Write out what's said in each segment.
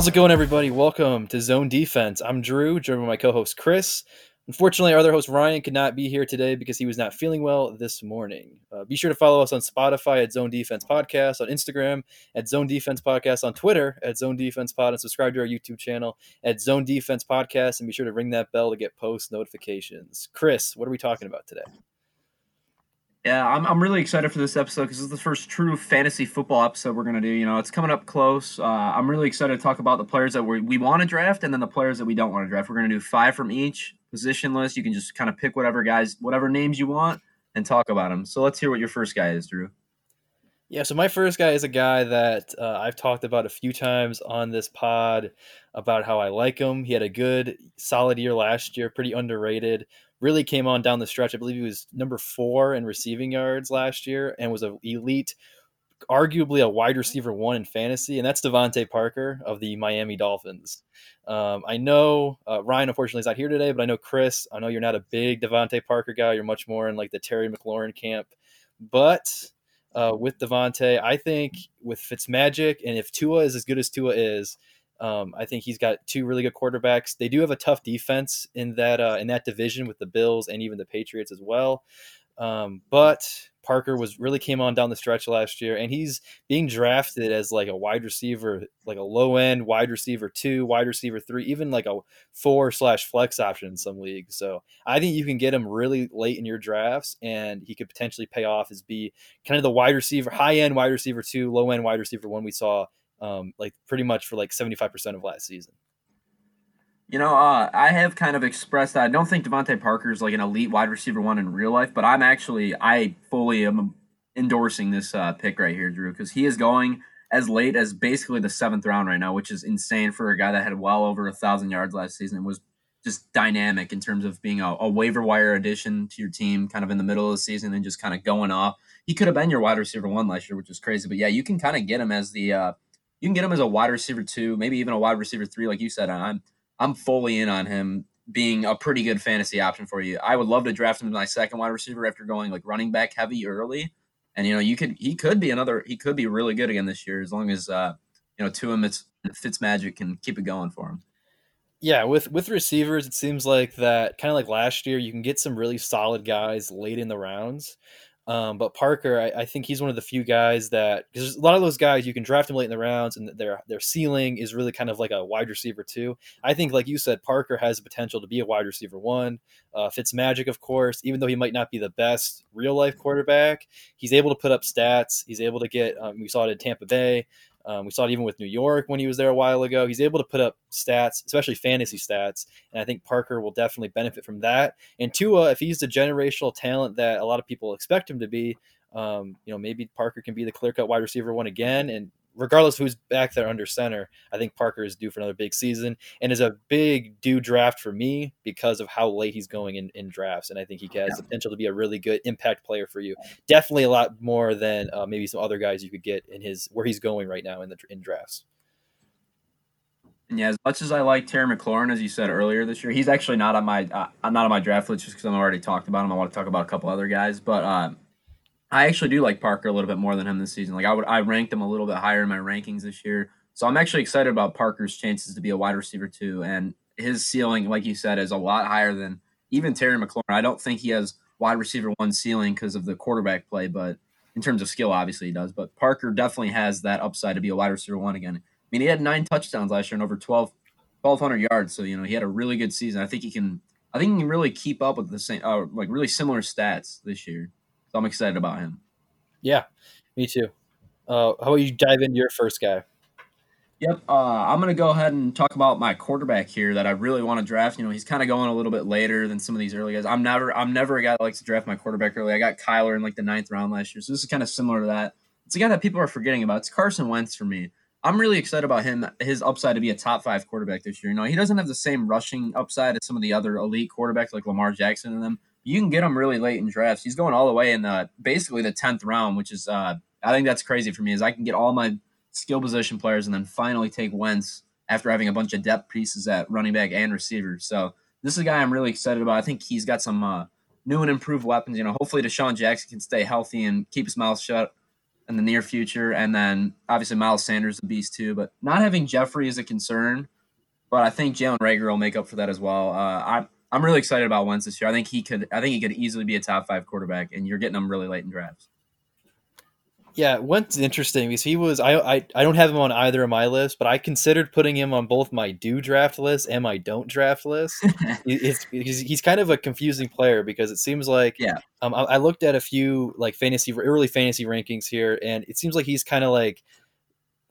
How's it going, everybody? Welcome to Zone Defense. I'm Drew, joined by my co-host Chris. Unfortunately, our other host Ryan could not be here today because he was not feeling well this morning. Uh, be sure to follow us on Spotify at Zone Defense Podcast, on Instagram at Zone Defense Podcast, on Twitter at Zone Defense Pod, and subscribe to our YouTube channel at Zone Defense Podcast. And be sure to ring that bell to get post notifications. Chris, what are we talking about today? Yeah, I'm, I'm really excited for this episode because this is the first true fantasy football episode we're going to do. You know, it's coming up close. Uh, I'm really excited to talk about the players that we we want to draft and then the players that we don't want to draft. We're going to do five from each position list. You can just kind of pick whatever guys, whatever names you want and talk about them. So let's hear what your first guy is, Drew. Yeah, so my first guy is a guy that uh, I've talked about a few times on this pod about how I like him. He had a good, solid year last year, pretty underrated really came on down the stretch. I believe he was number four in receiving yards last year and was an elite, arguably a wide receiver one in fantasy, and that's DeVante Parker of the Miami Dolphins. Um, I know uh, Ryan, unfortunately, is not here today, but I know Chris. I know you're not a big DeVante Parker guy. You're much more in like the Terry McLaurin camp, but. Uh, with DeVante, I think with Fitzmagic, and if Tua is as good as Tua is, um, I think he's got two really good quarterbacks. They do have a tough defense in that uh, in that division with the Bills and even the Patriots as well. Um, but Parker was really came on down the stretch last year, and he's being drafted as like a wide receiver, like a low end wide receiver two, wide receiver three, even like a four slash flex option in some leagues. So I think you can get him really late in your drafts, and he could potentially pay off as be kind of the wide receiver, high end wide receiver two, low end wide receiver one we saw um, like pretty much for like 75% of last season. You know, uh, I have kind of expressed that I don't think DeVante Parker is like an elite wide receiver one in real life, but I'm actually I fully am endorsing this uh, pick right here, Drew, because he is going as late as basically the seventh round right now, which is insane for a guy that had well over a thousand yards last season and was just dynamic in terms of being a, a, waiver wire addition to your team, kind of in the middle of the season and just kind of going off. He could have been your wide receiver one last year, which is crazy. But yeah, you can kind of get him as the uh, you can get him as a wide receiver two, maybe even a wide receiver three, like you said. I'm I'm fully in on him being a pretty good fantasy option for you. I would love to draft him as my second wide receiver after going like running back heavy early. And you know, you could he could be another he could be really good again this year as long as uh you know to him it's Fitz Magic can keep it going for him. Yeah, with with receivers, it seems like that kind of like last year, you can get some really solid guys late in the rounds. Um, but Parker, I, I, think he's one of the few guys that because a lot of those guys you can draft them late in the rounds, and their their ceiling is really kind of like a wide receiver too. I think, like you said, Parker has the potential to be a wide receiver one. Uh, Fitz Magic, of course, even though he might not be the best real life quarterback, he's able to put up stats. He's able to get. Um, we saw it in Tampa Bay. Um, we saw it even with New York when he was there a while ago. He's able to put up stats, especially fantasy stats, and I think Parker will definitely benefit from that. And Tua, if he's the generational talent that a lot of people expect him to be, um, you know, maybe Parker can be the clear cut wide receiver one again, and regardless who's back there under center, I think Parker is due for another big season and is a big due draft for me because of how late he's going in, in drafts. And I think he has the potential to be a really good impact player for you. Definitely a lot more than uh, maybe some other guys you could get in his where he's going right now in the in drafts. Yeah, as much as I like Terry McLaurin, as you said earlier this year, he's actually not on my uh, I'm not on my draft list just because I've already talked about him. I want to talk about a couple other guys, but uh, I actually do like Parker a little bit more than him this season. Like I would, I ranked him a little bit higher in my rankings this year. So I'm actually excited about Parker's chances to be a wide receiver too, and his ceiling, like you said, is a lot higher than even Terry McLaurin. I don't think he has wide receiver one ceiling because of the quarterback play, but in terms of skill, obviously he does. But Parker definitely has that upside to be a wide receiver one again. I mean, he had nine touchdowns last year and over 12, 1,200 yards. So you know he had a really good season. I think he can. I think he can really keep up with the same, uh, like really similar stats this year. So I'm excited about him. Yeah, me too. Uh, how about you dive into your first guy? Yep, uh, I'm gonna go ahead and talk about my quarterback here that I really want to draft. You know, he's kind of going a little bit later than some of these early guys. I'm never, I'm never a guy that likes to draft my quarterback early. I got Kyler in like the ninth round last year, so this is kind of similar to that. It's a guy that people are forgetting about. It's Carson Wentz for me. I'm really excited about him, his upside to be a top five quarterback this year. You know, he doesn't have the same rushing upside as some of the other elite quarterbacks like Lamar Jackson and them, you can get him really late in drafts. He's going all the way in the basically the tenth round, which is uh, I think that's crazy for me. Is I can get all my skill position players and then finally take Wentz after having a bunch of depth pieces at running back and receiver. So this is a guy I'm really excited about. I think he's got some uh, new and improved weapons. You know, hopefully DeSean Jackson can stay healthy and keep his mouth shut in the near future, and then obviously Miles Sanders the beast too. But not having Jeffery is a concern, but I think Jalen Reagor will make up for that as well. Uh, I I'm really excited about Wentz this year. I think he could I think he could easily be a top five quarterback, and you're getting him really late in drafts. Yeah, Wentz interesting because he was I, I I don't have him on either of my lists, but I considered putting him on both my do draft list and my don't draft list. it's, he's, he's kind of a confusing player because it seems like yeah. Um, I, I looked at a few like fantasy early fantasy rankings here, and it seems like he's kind of like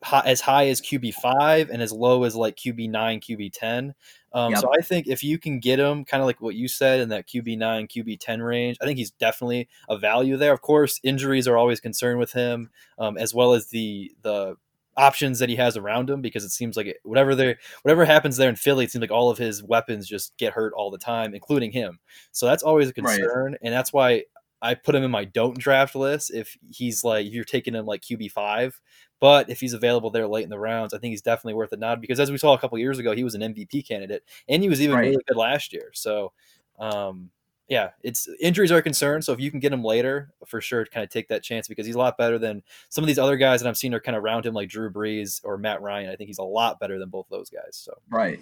high, as high as QB five and as low as like QB nine, QB ten. Um, yep. So I think if you can get him, kind of like what you said in that QB nine, QB ten range, I think he's definitely a value there. Of course, injuries are always concerned with him, um, as well as the the options that he has around him because it seems like it, whatever there whatever happens there in Philly, it seems like all of his weapons just get hurt all the time, including him. So that's always a concern, right. and that's why I put him in my don't draft list if he's like if you're taking him like QB five. But if he's available there late in the rounds, I think he's definitely worth a nod because as we saw a couple years ago, he was an MVP candidate and he was even right. really good last year. So um, yeah, it's injuries are a concern. So if you can get him later, for sure, kind of take that chance because he's a lot better than some of these other guys that I've seen are kind of around him, like Drew Brees or Matt Ryan. I think he's a lot better than both those guys. So right,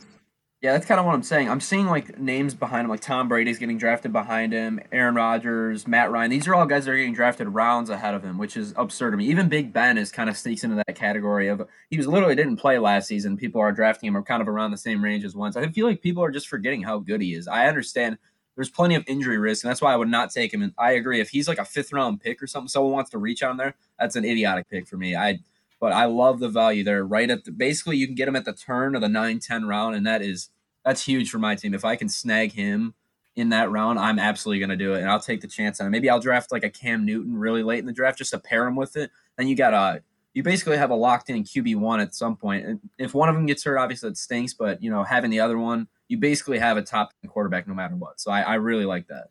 yeah, that's kind of what I'm saying. I'm seeing like names behind him, like Tom Brady's getting drafted behind him, Aaron Rodgers, Matt Ryan. These are all guys that are getting drafted rounds ahead of him, which is absurd to me. Even Big Ben is kind of sneaks into that category of he was literally didn't play last season. People are drafting him or kind of around the same range as Wentz. I feel like people are just forgetting how good he is. I understand there's plenty of injury risk, and that's why I would not take him. And I agree. If he's like a fifth round pick or something, someone wants to reach on there, that's an idiotic pick for me. I but I love the value there. Right at the basically you can get him at the turn of the 9-10 round, and that is that's huge for my team. If I can snag him in that round, I'm absolutely going to do it, and I'll take the chance on it. Maybe I'll draft like a Cam Newton really late in the draft just to pair him with it. Then you got a you basically have a locked in QB one at some point. And if one of them gets hurt, obviously it stinks. But you know, having the other one, you basically have a top quarterback no matter what. So I, I really like that.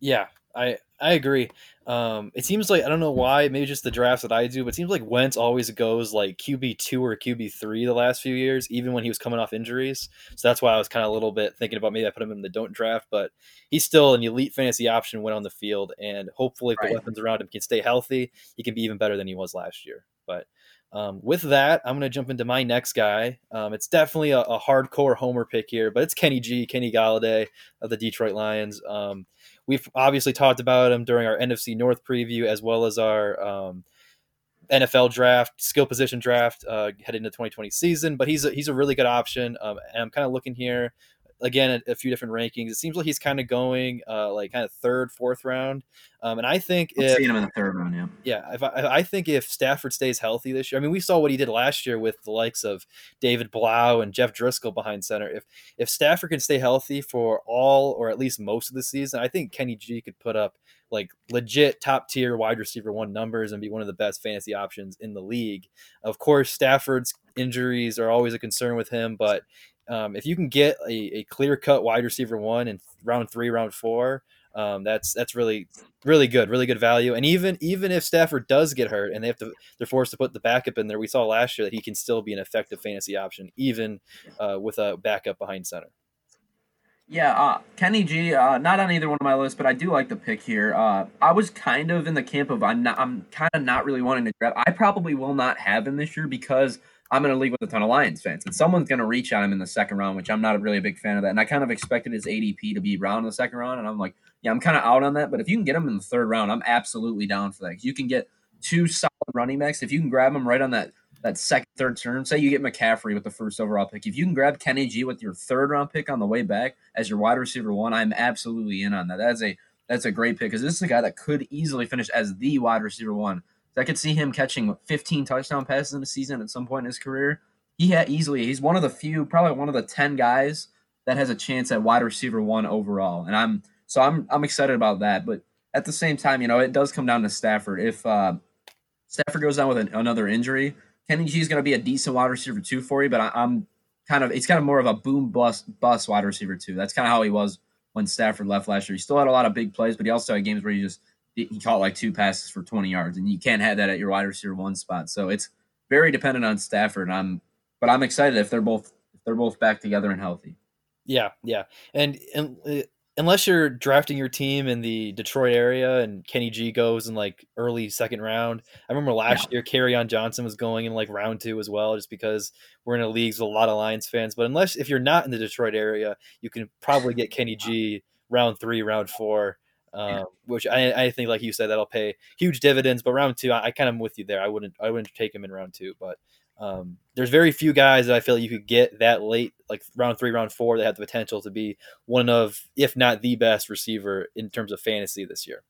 Yeah, I I agree. Um, it seems like I don't know why, maybe just the drafts that I do, but it seems like Wentz always goes like QB two or QB three the last few years, even when he was coming off injuries. So that's why I was kind of a little bit thinking about maybe I put him in the don't draft, but he's still an elite fantasy option when on the field, and hopefully if right. the weapons around him can stay healthy, he can be even better than he was last year. But um, with that, I'm going to jump into my next guy. Um, it's definitely a, a, hardcore homer pick here, but it's Kenny G, Kenny Golladay of the Detroit Lions. Um, we've obviously talked about him during our NFC North preview as well as our um, NFL draft, skill position draft uh, heading into 2020 season. But he's a, he's a really good option, um, and I'm kind of looking here again a, a, few different rankings. It seems like he's kind of going uh, like kind of third, fourth round. Um, and I think I'm if seeing him in the third round, yeah, yeah. If I, I, think if Stafford stays healthy this year, I mean, we saw what he did last year with the likes of David Blough and Jeff Driskel behind center. If if Stafford can stay healthy for all or at least most of the season, I think Kenny G could put up like legit top tier wide receiver one numbers and be one of the best fantasy options in the league. Of course, Stafford's injuries are always a concern with him, but um, if you can get a, a clear cut wide receiver one in round three, round four, um, that's that's really really good, really good value. And even even if Stafford does get hurt and they have to, they're forced to put the backup in there. We saw last year that he can still be an effective fantasy option even uh, with a backup behind center. Yeah, uh, Kenny G, uh, not on either one of my lists, but I do like the pick here. Uh, I was kind of in the camp of I'm not, I'm kind of not really wanting to grab. I probably will not have him this year because I'm in a league with a ton of Lions fans, and someone's going to reach on him in the second round, which I'm not really a big fan of that. And I kind of expected his ADP to be around in the second round, and I'm like, yeah, I'm kind of out on that. But if you can get him in the third round, I'm absolutely down for that. You can get two solid running backs if you can grab them right on that that second, third turn. Say you get McCaffrey with the first overall pick. If you can grab Kenny G with your third round pick on the way back as your wide receiver one, I'm absolutely in on that. That's a that's a great pick because this is a guy that could easily finish as the wide receiver one. I could see him catching 15 touchdown passes in a season at some point in his career he had easily he's one of the few, probably one of the ten guys that has a chance at wide receiver one overall, and I'm so I'm I'm excited about that. But at the same time, you know, it does come down to Stafford. If uh, Stafford goes down with an, another injury, Kenny G is going to be a decent wide receiver two for you, but I, am kind of it's kind of more of a boom bust bust wide receiver two. That's kind of how he was when Stafford left last year. He still had a lot of big plays, but he also had games where he just he caught like two passes for 20 yards, and you can't have that at your wide receiver one spot. So it's very dependent on Stafford. I'm but I'm excited if they're both if they're both back together and healthy. Yeah, yeah, and and uh, unless you're drafting your team in the Detroit area and Kenny G goes in like early second round. I remember last yeah. year Kerryon Johnson was going in like round two as well, just because we're in a league with a lot of Lions fans. But unless if you're not in the Detroit area, you can probably get Kenny G round three, round four. Um, yeah. which I, I think, like you said, that'll pay huge dividends. But round two, I, I kind of am with you there. I wouldn't, I wouldn't take him in round two. But um, there's very few guys that I feel like you could get that late, like round three, round four, that have the potential to be one of, if not the best receiver in terms of fantasy this year.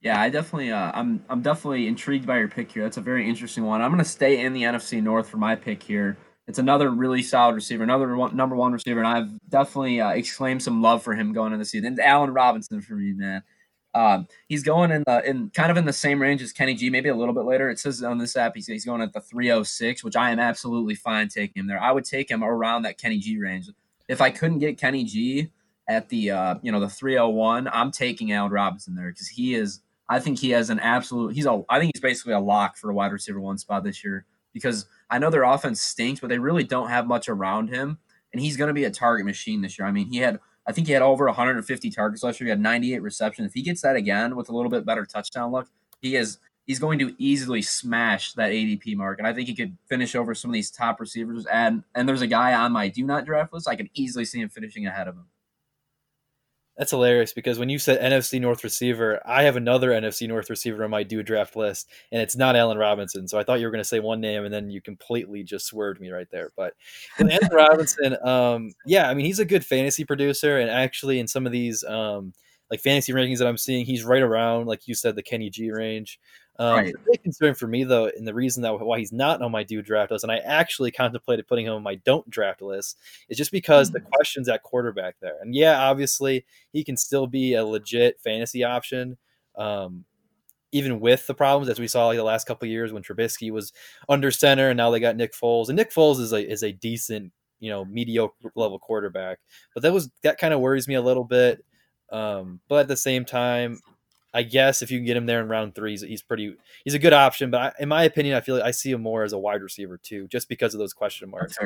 Yeah, I definitely, uh, I'm, I'm definitely intrigued by your pick here. That's a very interesting one. I'm going to stay in the NFC North for my pick here. It's another really solid receiver, another one, number one receiver, and I've definitely uh, exclaimed some love for him going into the season. It's Allen Robinson for me, man. Um, he's going in the in kind of in the same range as Kenny G, maybe a little bit later. It says on this app he's, he's going at the 306, which I am absolutely fine taking him there. I would take him around that Kenny G range. If I couldn't get Kenny G at the uh, you know the 301, I'm taking Allen Robinson there because he is. I think he has an absolute. He's a. I think he's basically a lock for a wide receiver one spot this year because I know their offense stinks, but they really don't have much around him, and he's going to be a target machine this year. I mean, he had I think he had over 150 targets last year. He had 98 receptions. If he gets that again with a little bit better touchdown luck, he is he's going to easily smash that ADP mark. And I think he could finish over some of these top receivers. And and there's a guy on my do not draft list. I can easily see him finishing ahead of him. That's hilarious because when you said NFC North receiver, I have another NFC North receiver on my do draft list, and it's not Allen Robinson. So I thought you were going to say one name, and then you completely just swerved me right there. But Allen Robinson, um, yeah, I mean he's a good fantasy producer, and actually in some of these um, like fantasy rankings that I'm seeing, he's right around like you said the Kenny G range. Um, right. The big concern for me, though, and the reason that why he's not on my do draft list, and I actually contemplated putting him on my don't draft list, is just because mm-hmm. the hmm. questions at quarterback there. And yeah, obviously he can still be a legit fantasy option, um, even with the problems as we saw like the last couple years when Trubisky was under center, and now they got Nick Foles, and Nick Foles is a is a decent, you know, mediocre level quarterback. But that was that kind of worries me a little bit. Um, but at the same time, I guess if you can get him there in round three, he's pretty. He's a good option, but I, in my opinion, I feel like I see him more as a wide receiver too, just because of those question marks.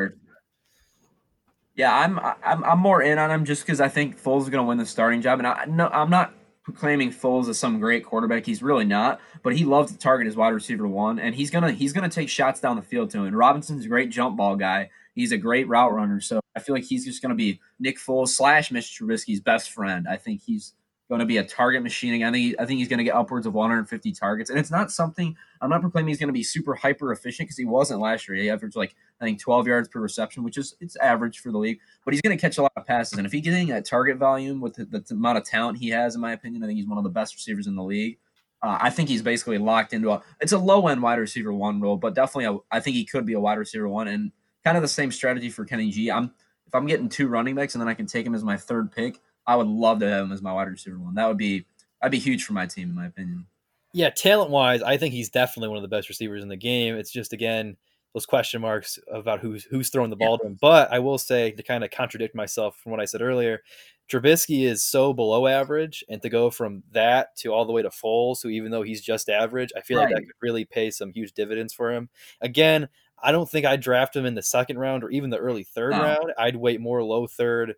Yeah, I'm I'm I'm more in on him just because I think Foles is going to win the starting job, and I no, I'm not proclaiming Foles as some great quarterback. He's really not, but he loves to target his wide receiver one, and he's gonna he's gonna take shots down the field to him. And Robinson's a great jump ball guy. He's a great route runner, so I feel like he's just gonna be Nick Foles slash Mitch Trubisky's best friend. I think he's going to be a target machine. I think he, I think he's going to get upwards of 150 targets, and it's not something I'm not proclaiming he's going to be super hyper efficient because he wasn't last year. He averaged like I think 12 yards per reception, which is it's average for the league. But he's going to catch a lot of passes, and if he's getting that target volume with the, the, amount of talent he has, in my opinion, I think he's one of the best receivers in the league. Uh, I think he's basically locked into a it's a low end wide receiver one role, but definitely a, I think he could be a wide receiver one, and kind of the same strategy for Kenny G. I'm if I'm getting two running backs and then I can take him as my third pick. I would love to have him as my wide receiver one. That would be that'd be huge for my team, in my opinion. Yeah, talent wise, I think he's definitely one of the best receivers in the game. It's just again those question marks about who's who's throwing the ball yeah. to him. But I will say to kind of contradict myself from what I said earlier, Trubisky is so below average, and to go from that to all the way to Foles, who even though he's just average, I feel right. like that could really pay some huge dividends for him. Again, I don't think I'd draft him in the second round or even the early third no. round. I'd wait more low third,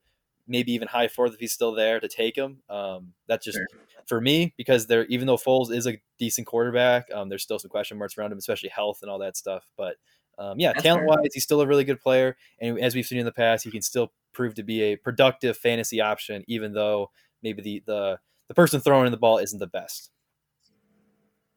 maybe even high fourth if he's still there to take him. Um, that's just sure. for me because there, even though Foles is a decent quarterback, um, there's still some question marks around him, especially health and all that stuff. But um, yeah, talent wise, he's still a really good player, and as we've seen in the past, he can still prove to be a productive fantasy option, even though maybe the the the person throwing the ball isn't the best.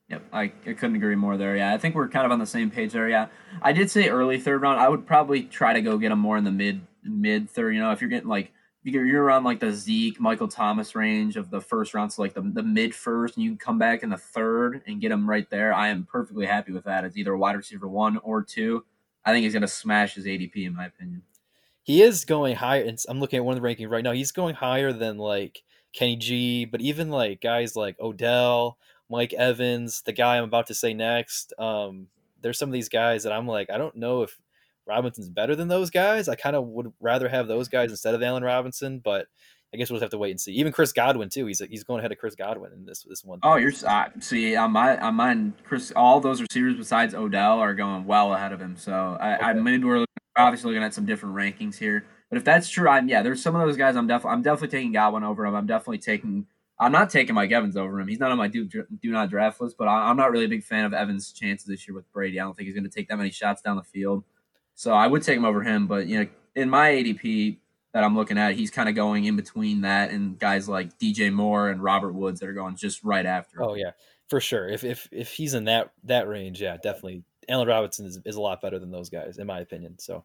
Yep, I, I couldn't agree more there. Yeah, I think we're kind of on the same page there. Yeah, I did say early third round. I would probably try to go get him more in the mid mid third. You know, if you're getting like you're, you're around like the Zeke, Michael Thomas range of the first round, so like the, the mid first, and you can come back in the third and get him right there. I am perfectly happy with that. It's either wide receiver one or two. I think he's going to smash his ADP, in my opinion. He is going higher. And I'm looking at one of the rankings right now. He's going higher than like Kenny G, but even like guys like Odell, Mike Evans, the guy I'm about to say next. Um, there's some of these guys that I'm like, I don't know if Robinson's better than those guys. I kind of would rather have those guys instead of Allen Robinson, but I guess we'll just have to wait and see. Even Chris Godwin too. He's he's going ahead of Chris Godwin in this this one. Oh, you're uh, see on my on mine. Chris, all those receivers besides Odell are going well ahead of him. So I, okay. I maybe we're obviously looking at some different rankings here. But if that's true, I'm yeah. There's some of those guys. I'm definitely I'm definitely taking Godwin over him. I'm definitely taking. I'm not taking Mike Evans over him. He's not on my do do not draft list. But I, am not really a big fan of Evans' chances this year with Brady. I don't think he's going to take that many shots down the field. So I would take him over him. But you know, in my ADP that I'm looking at, he's kind of going in between that and guys like DJ Moore and Robert Woods that are going just right after. Oh yeah, for sure. If if if he's in that that range, yeah, definitely. Allen Robinson is, is a lot better than those guys, in my opinion. So,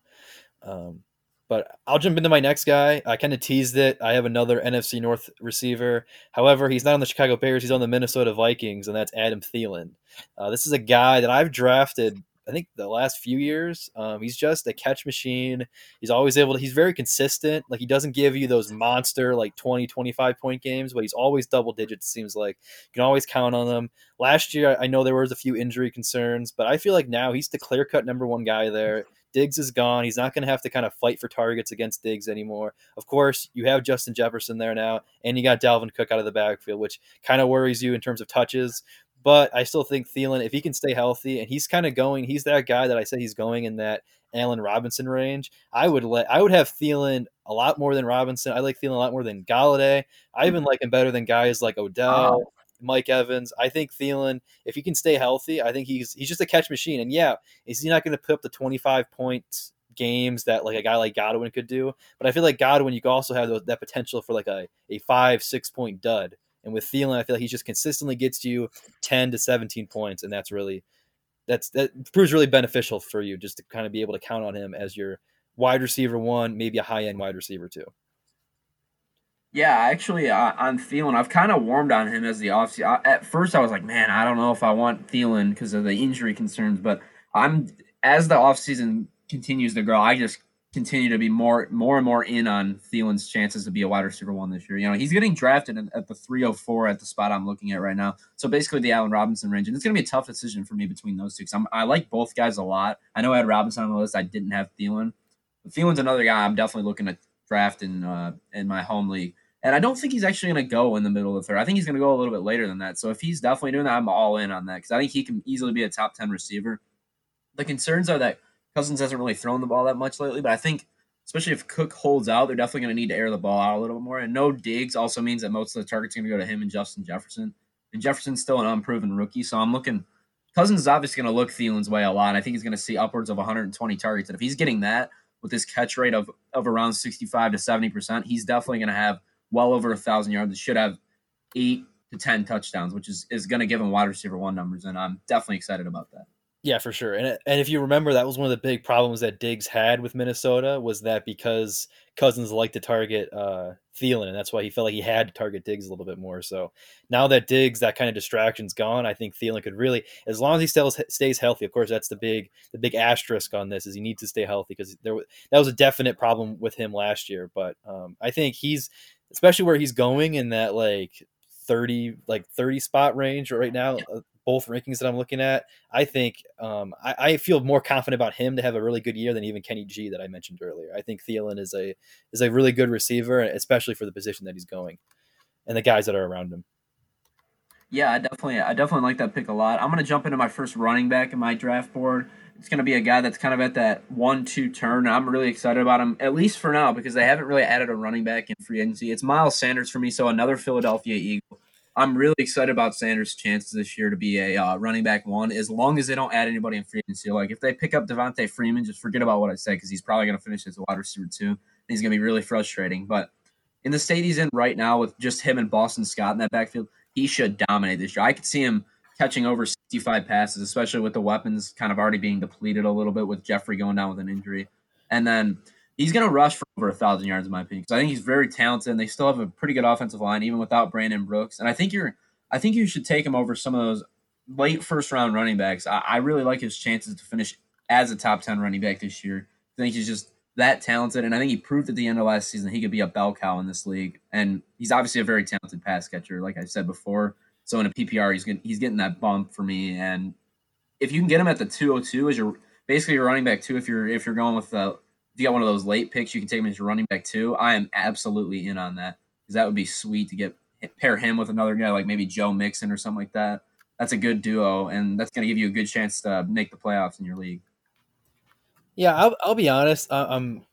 um, but I'll jump into my next guy. I kind of teased it. I have another NFC North receiver. However, he's not on the Chicago Bears. He's on the Minnesota Vikings, and that's Adam Thielen. Uh, this is a guy that I've drafted. I think the last few years, um, he's just a catch machine. He's always able to, he's very consistent. Like he doesn't give you those monster, like 20, 25 point games, but he's always double digits, seems like. You can always count on them. Last year, I know there was a few injury concerns, but I feel like now he's the clear cut number one guy there. Diggs is gone. He's not going to have to kind of fight for targets against Diggs anymore. Of course, you have Justin Jefferson there now, and you got Dalvin Cook out of the backfield, which kind of worries you in terms of touches. But I still think Thielen, if he can stay healthy, and he's kind of going, he's that guy that I said he's going in that Allen Robinson range. I would let I would have Thielen a lot more than Robinson. I like Thielen a lot more than Golladay. I even mm-hmm. like him better than guys like Odell. Mike Evans. I think Thielen, if he can stay healthy, I think he's he's just a catch machine. And yeah, is he not going to put up the 25 points games that like a guy like Godwin could do? But I feel like Godwin, you can also have that potential for like a, a five, six point dud. And with Thielen, I feel like he just consistently gets you 10 to 17 points. And that's really, that's, that proves really beneficial for you just to kind of be able to count on him as your wide receiver one, maybe a high end wide receiver two. Yeah, actually, uh, on Thielen, I've kind of warmed on him as the offseason. At first, I was like, man, I don't know if I want Thielen because of the injury concerns. But I'm as the offseason continues to grow, I just continue to be more, more and more in on Thielen's chances to be a wide receiver one this year. You know, he's getting drafted at the 304 at the spot I'm looking at right now. So basically, the Allen Robinson range, and it's going to be a tough decision for me between those two. Because I like both guys a lot. I know I had Robinson on the list. I didn't have Thielen. But Thielen's another guy I'm definitely looking to draft in uh, in my home league. And I don't think he's actually going to go in the middle of the third. I think he's going to go a little bit later than that. So if he's definitely doing that, I'm all in on that because I think he can easily be a top 10 receiver. The concerns are that Cousins hasn't really thrown the ball that much lately, but I think, especially if Cook holds out, they're definitely going to need to air the ball out a little bit more. And no Diggs also means that most of the targets are going to go to him and Justin Jefferson. And Jefferson's still an unproven rookie. So I'm looking, Cousins is obviously going to look Thielen's way a lot. I think he's going to see upwards of 120 targets. And if he's getting that with his catch rate of, of around 65 to 70%, he's definitely going to have well over a thousand yards. Should have eight to ten touchdowns, which is is going to give him wide receiver one numbers, and I'm definitely excited about that. Yeah, for sure. And and if you remember, that was one of the big problems that Diggs had with Minnesota was that because Cousins liked to target uh, Thielen, and that's why he felt like he had to target Diggs a little bit more. So now that Diggs, that kind of distraction's gone, I think Thielen could really, as long as he stays stays healthy. Of course, that's the big the big asterisk on this is he needs to stay healthy because there that was a definite problem with him last year. But um, I think he's especially where he's going in that like 30 like 30 spot range right now uh, both rankings that i'm looking at i think um, I, I, feel more confident about him to have a really good year than even kenny g that i mentioned earlier i think Thielen is a is a really good receiver especially for the position that he's going and the guys that are around him yeah i definitely i definitely like that pick a lot i'm going to jump into my first running back in my draft board it's going to be a guy that's kind of at that one-two turn. I'm really excited about him, at least for now, because they haven't really added a running back in free agency. It's Miles Sanders for me, so another Philadelphia Eagle. I'm really excited about Sanders' chances this year to be a uh, running back one, as long as they don't add anybody in free agency. Like if they pick up Devonta Freeman, just forget about what I said because he's probably going to finish as a wide receiver too. And he's going to be really frustrating. But in the state he's in right now, with just him and Boston Scott in that backfield, he should dominate this year. I could see him catching over 65 passes, especially with the weapons kind of already being depleted a little bit with Jeffery going down with an injury. And then he's going to rush for over a thousand yards, in my opinion, because I think he's very talented. And they still have a pretty good offensive line, even without Brandon Brooks. And I think you're, I think you should take him over some of those late first round running backs. I, I really like his chances to finish as a top 10 running back this year. I think he's just that talented. And I think he proved at the end of last season he could be a bell cow in this league. And he's obviously a very talented pass catcher, like I said before. So in a PPR, he's getting, he's getting that bump for me. And if you can get him at the 202 as your basically your running back two, if you're if you're going with the you got one of those late picks, you can take him as running back too. I am absolutely in on that because that would be sweet to get pair him with another guy like maybe Joe Mixon or something like that. That's a good duo, and that's going to give you a good chance to make the playoffs in your league. Yeah, I'll, I'll be honest. I'm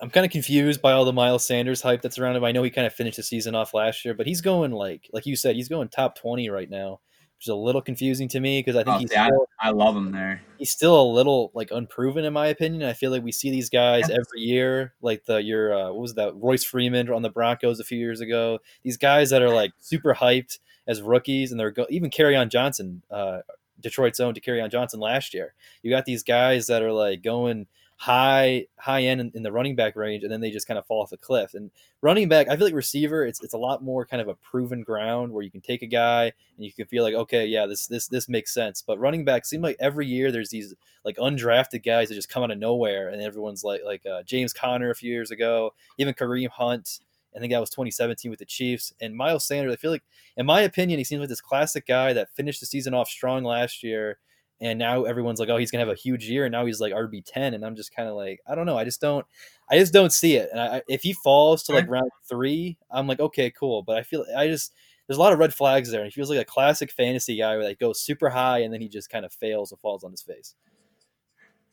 I'm kind of confused by all the Miles Sanders hype that's around him. I know he kind of finished the season off last year, but he's going like like you said, he's going top twenty right now, which is a little confusing to me because I think Oh, he's see, I, still, I love him there. he's still a little like unproven in my opinion. I feel like we see these guys every year, like the your uh, what was that Royce Freeman on the Broncos a few years ago. These guys that are like super hyped as rookies, and they're go- even Kerryon Johnson, uh, Detroit's own to Kerryon Johnson last year. You got these guys that are like going high high end in, in, the running back range, and then they just kind of fall off a cliff. And running back, I feel like receiver, it's it's a lot more kind of a proven ground where you can take a guy and you can feel like, okay, yeah, this this this makes sense. But running back seem like every year there's these like undrafted guys that just come out of nowhere, and everyone's like like uh, James Conner a few years ago, even Kareem Hunt. I think that was 2017 with the Chiefs. And Miles Sanders, I feel like, in my opinion, he seems like this classic guy that finished the season off strong last year and now everyone's like, oh, he's gonna have a huge year, and now he's like RB ten, and I'm just kind of like, I don't know, I just don't, I just don't see it. And I, if he falls to like round three, I'm like, okay, cool, but I feel I just there's a lot of red flags there, and he feels like a classic fantasy guy where like goes super high and then he just kind of fails and falls on his face.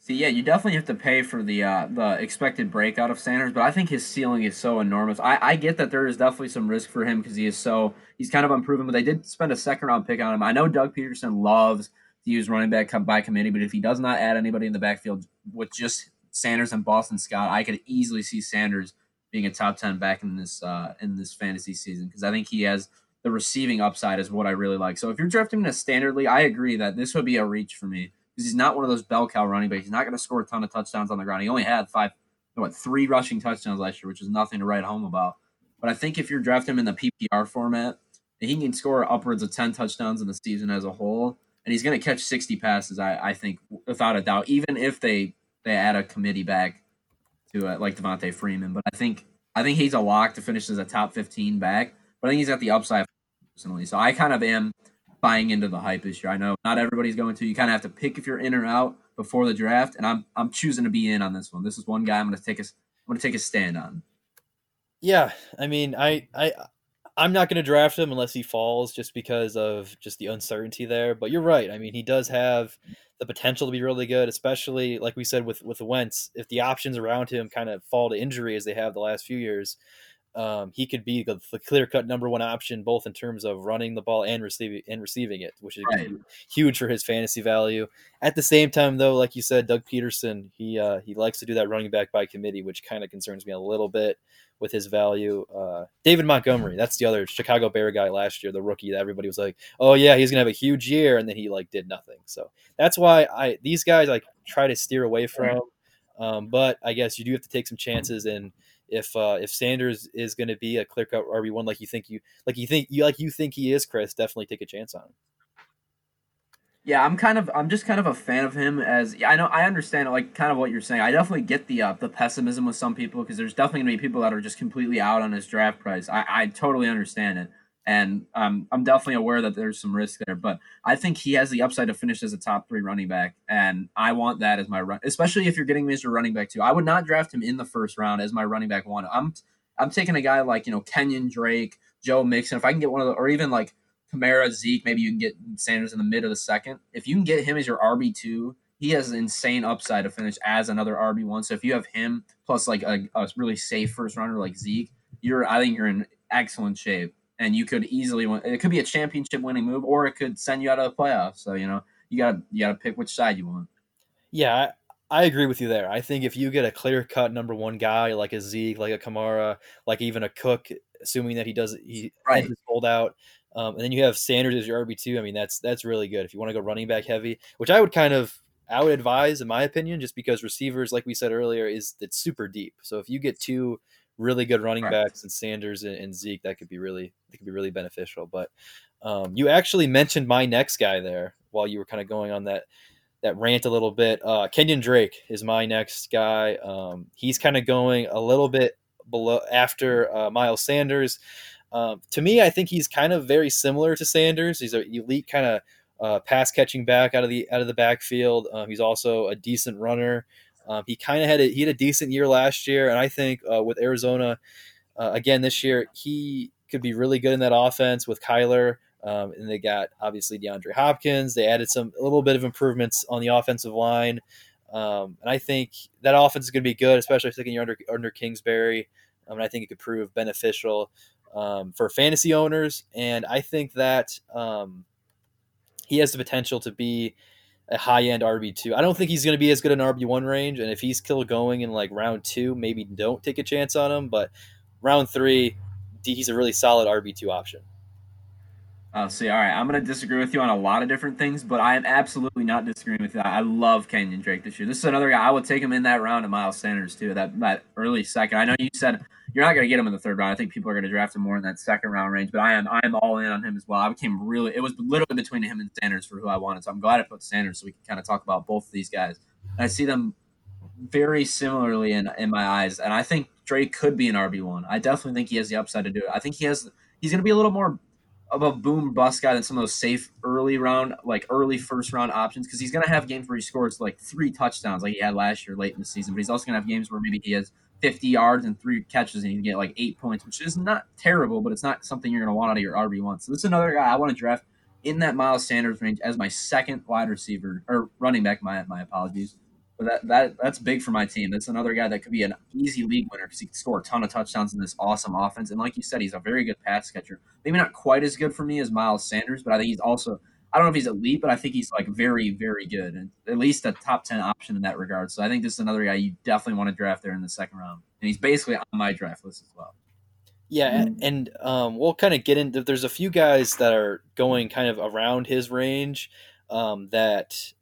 See, yeah, you definitely have to pay for the uh, the expected breakout of Sanders, but I think his ceiling is so enormous. I, I get that there is definitely some risk for him because he is so he's kind of unproven, but they did spend a second round pick on him. I know Doug Pederson loves use running back by committee, but if he does not add anybody in the backfield with just Sanders and Boston Scott, I could easily see Sanders being a top ten back in this uh, in this fantasy season because I think he has the receiving upside is what I really like. So if you're drafting in a standard league, I agree that this would be a reach for me because he's not one of those bell cow running backs. He's not going to score a ton of touchdowns on the ground. He only had five, what, three rushing touchdowns last year, which is nothing to write home about. But I think if you're drafting him in the PPR format, he can score upwards of 10 touchdowns in the season as a whole and he's going to catch 60 passes. I, I think without a doubt, even if they they add a committee back to it, like Devonta Freeman. But I think I think he's a lock to finish as a top 15 back. But I think he's at the upside personally. So I kind of am buying into the hype this year. I know not everybody's going to. You kind of have to pick if you're in or out before the draft, and I'm I'm choosing to be in on this one. This is one guy I'm going to take a I'm going to take a stand on. Yeah, I mean, I I I'm not going to draft him unless he falls, just because of just the uncertainty there. But you're right. I mean, he does have the potential to be really good, especially like we said with with Wentz. If the options around him kind of fall to injury as they have the last few years, um, he could be the, the clear cut number one option, both in terms of running the ball and receiving and receiving it, which is right. huge for his fantasy value. At the same time, though, like you said, Doug Pederson, he uh, he likes to do that running back by committee, which kind of concerns me a little bit with his value. Uh, David Montgomery, that's the other Chicago Bear guy last year, the rookie that everybody was like, "Oh yeah, he's gonna have a huge year," and then he like did nothing. So that's why I these guys like try to steer away from. Um, but I guess you do have to take some chances and if uh, if Sanders is going to be a clear cut RB one like you think you like you think you like you think he is, Chris, definitely take a chance on him. Yeah, I'm kind of I'm just kind of a fan of him as I know I understand like kind of what you're saying. I definitely get the uh, the pessimism with some people because there's definitely gonna be people that are just completely out on his draft price. I, I totally understand it, and um, I'm definitely aware that there's some risk there. But I think he has the upside to finish as a top three running back, and I want that as my run. Especially if you're getting Mr. Running Back too. I would not draft him in the first round as my running back one. I'm I'm taking a guy like you know Kenyan Drake, Joe Mixon. If I can get one of the, or even like Kamara, Zeke, maybe you can get Sanders in the mid of the second. If you can get him as your RB two, he has an insane upside to finish as another RB one. So if you have him plus like a, a, really safe first runner like Zeke, you're I think you're in excellent shape, and you could easily win. It could be a championship winning move, or it could send you out of the playoffs. So you know you got you got to pick which side you want. Yeah, I agree with you there. I think if you get a clear cut number one guy like a Zeke, like a Kamara, like even a Cook, assuming that he does he right. hold out, um, and then you have Sanders as your RB two. I mean, that's that's really good if you want to go running back heavy, which I would kind of I would advise in my opinion, just because receivers, like we said earlier, is it's super deep. So if you get two really good running right. backs and Sanders and, and, Zeke, that could be really that could be really beneficial. But um, you actually mentioned my next guy there while you were kind of going on that that rant a little bit. Uh, Kenyan Drake is my next guy. Um, he's kind of going a little bit below after uh, Miles Sanders. Um, to me, I think he's kind of very similar to Sanders. He's an elite kind of uh, pass catching back out of the out of the backfield. Um, he's also a decent runner. Um, he kind of had a, he had a decent year last year, and I think uh, with Arizona uh, again this year, he could be really good in that offense with Kyler. Um, and they got obviously DeAndre Hopkins. They added some a little bit of improvements on the offensive line. Um, and I think that offense is going to be good, especially thinking you're under under Kingsbury. Um, and I think it could prove beneficial um, for fantasy owners. And I think that um, he has the potential to be a high end RB two. I don't think he's going to be as good in RB one range. And if he's still going in like round two, maybe don't take a chance on him. But round three, he's a really solid RB two option. Uh, oh, see, all right. I'm going to disagree with you on a lot of different things, but I am absolutely not disagreeing with you. I love Kenyan Drake this year. This is another guy I would take him in that round of Miles Sanders too. That that early second. I know you said you're not going to get him in the third round. I think people are going to draft him more in that second round range, but I am I am all in on him as well. I became really. It was literally between him and Sanders for who I wanted. So I'm glad I put Sanders so we can kind of talk about both of these guys. I see them very similarly in in my eyes, and I think Drake could be an RB one. I definitely think he has the upside to do it. I think he has. He's going to be a little more of a boom bust guy than some of those safe early round, like early first round options, because he's going to have games where he scores like three touchdowns, like he had last year late in the season. But he's also going to have games where maybe he has 50 yards and three catches and he can get like eight points, which is not terrible, but it's not something you're going to want out of your RB one. So this is another guy I want to draft in that Miles Sanders range as my second wide receiver or running back. My my apologies. But that, that that's big for my team. That's another guy that could be an easy league winner because he can score a ton of touchdowns in this awesome offense. And like you said, he's a very good pass catcher. Maybe not quite as good for me as Miles Sanders, but I think he's also I don't know if he's elite, but I think he's like very, very good and at least a top ten option in that regard. So I think this is another guy you definitely want to draft there in the second round. And he's basically on my draft list as well. Yeah, and um, we'll kind of get into. There's a few guys that are going kind of around his range um, that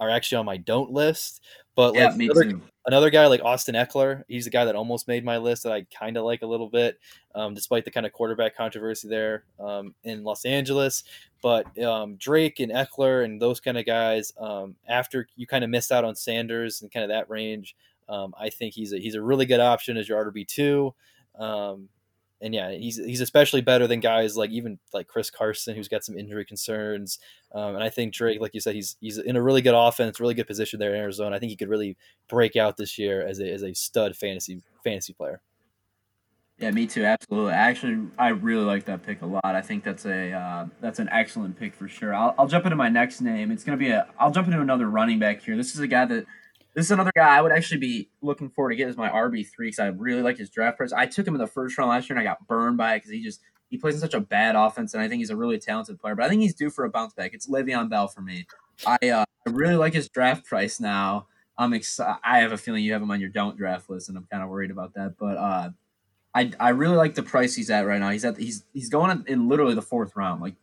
are actually on my don't list. But yeah, like another, another guy like Austin Ekeler, he's a guy that almost made my list that I kind of like a little bit, um, despite the kind of quarterback controversy there um, in Los Angeles. But um, Drake and Eckler and those kind of guys, um, after you kind of missed out on Sanders and kind of that range, um, I think he's a, he's a really good option as your RB two. Um, and yeah, he's he's especially better than guys like even like Chris Carson, who's got some injury concerns. Um, and I think Drake, like you said, he's he's in a really good offense, really good position there in Arizona. I think he could really break out this year as a as a stud fantasy fantasy player. Yeah, me too. Absolutely. Actually, I really like that pick a lot. I think that's a uh, that's an excellent pick for sure. I'll, I'll jump into my next name. It's gonna be a. I'll jump into another running back here. This is a guy that this is another guy I would actually be looking forward to get as my RB three because I really like his draft price. I took him in the first round last year and I got burned by it because he just he plays in such a bad offense and I think he's a really talented player. But I think he's due for a bounce back. It's Le'Veon Bell for me. I uh, I really like his draft price now. I'm excited. I have a feeling you have him on your don't draft list, and I'm kind of worried about that. But uh, I I really like the price he's at right now. He's at he's he's going in, in literally the fourth round. Like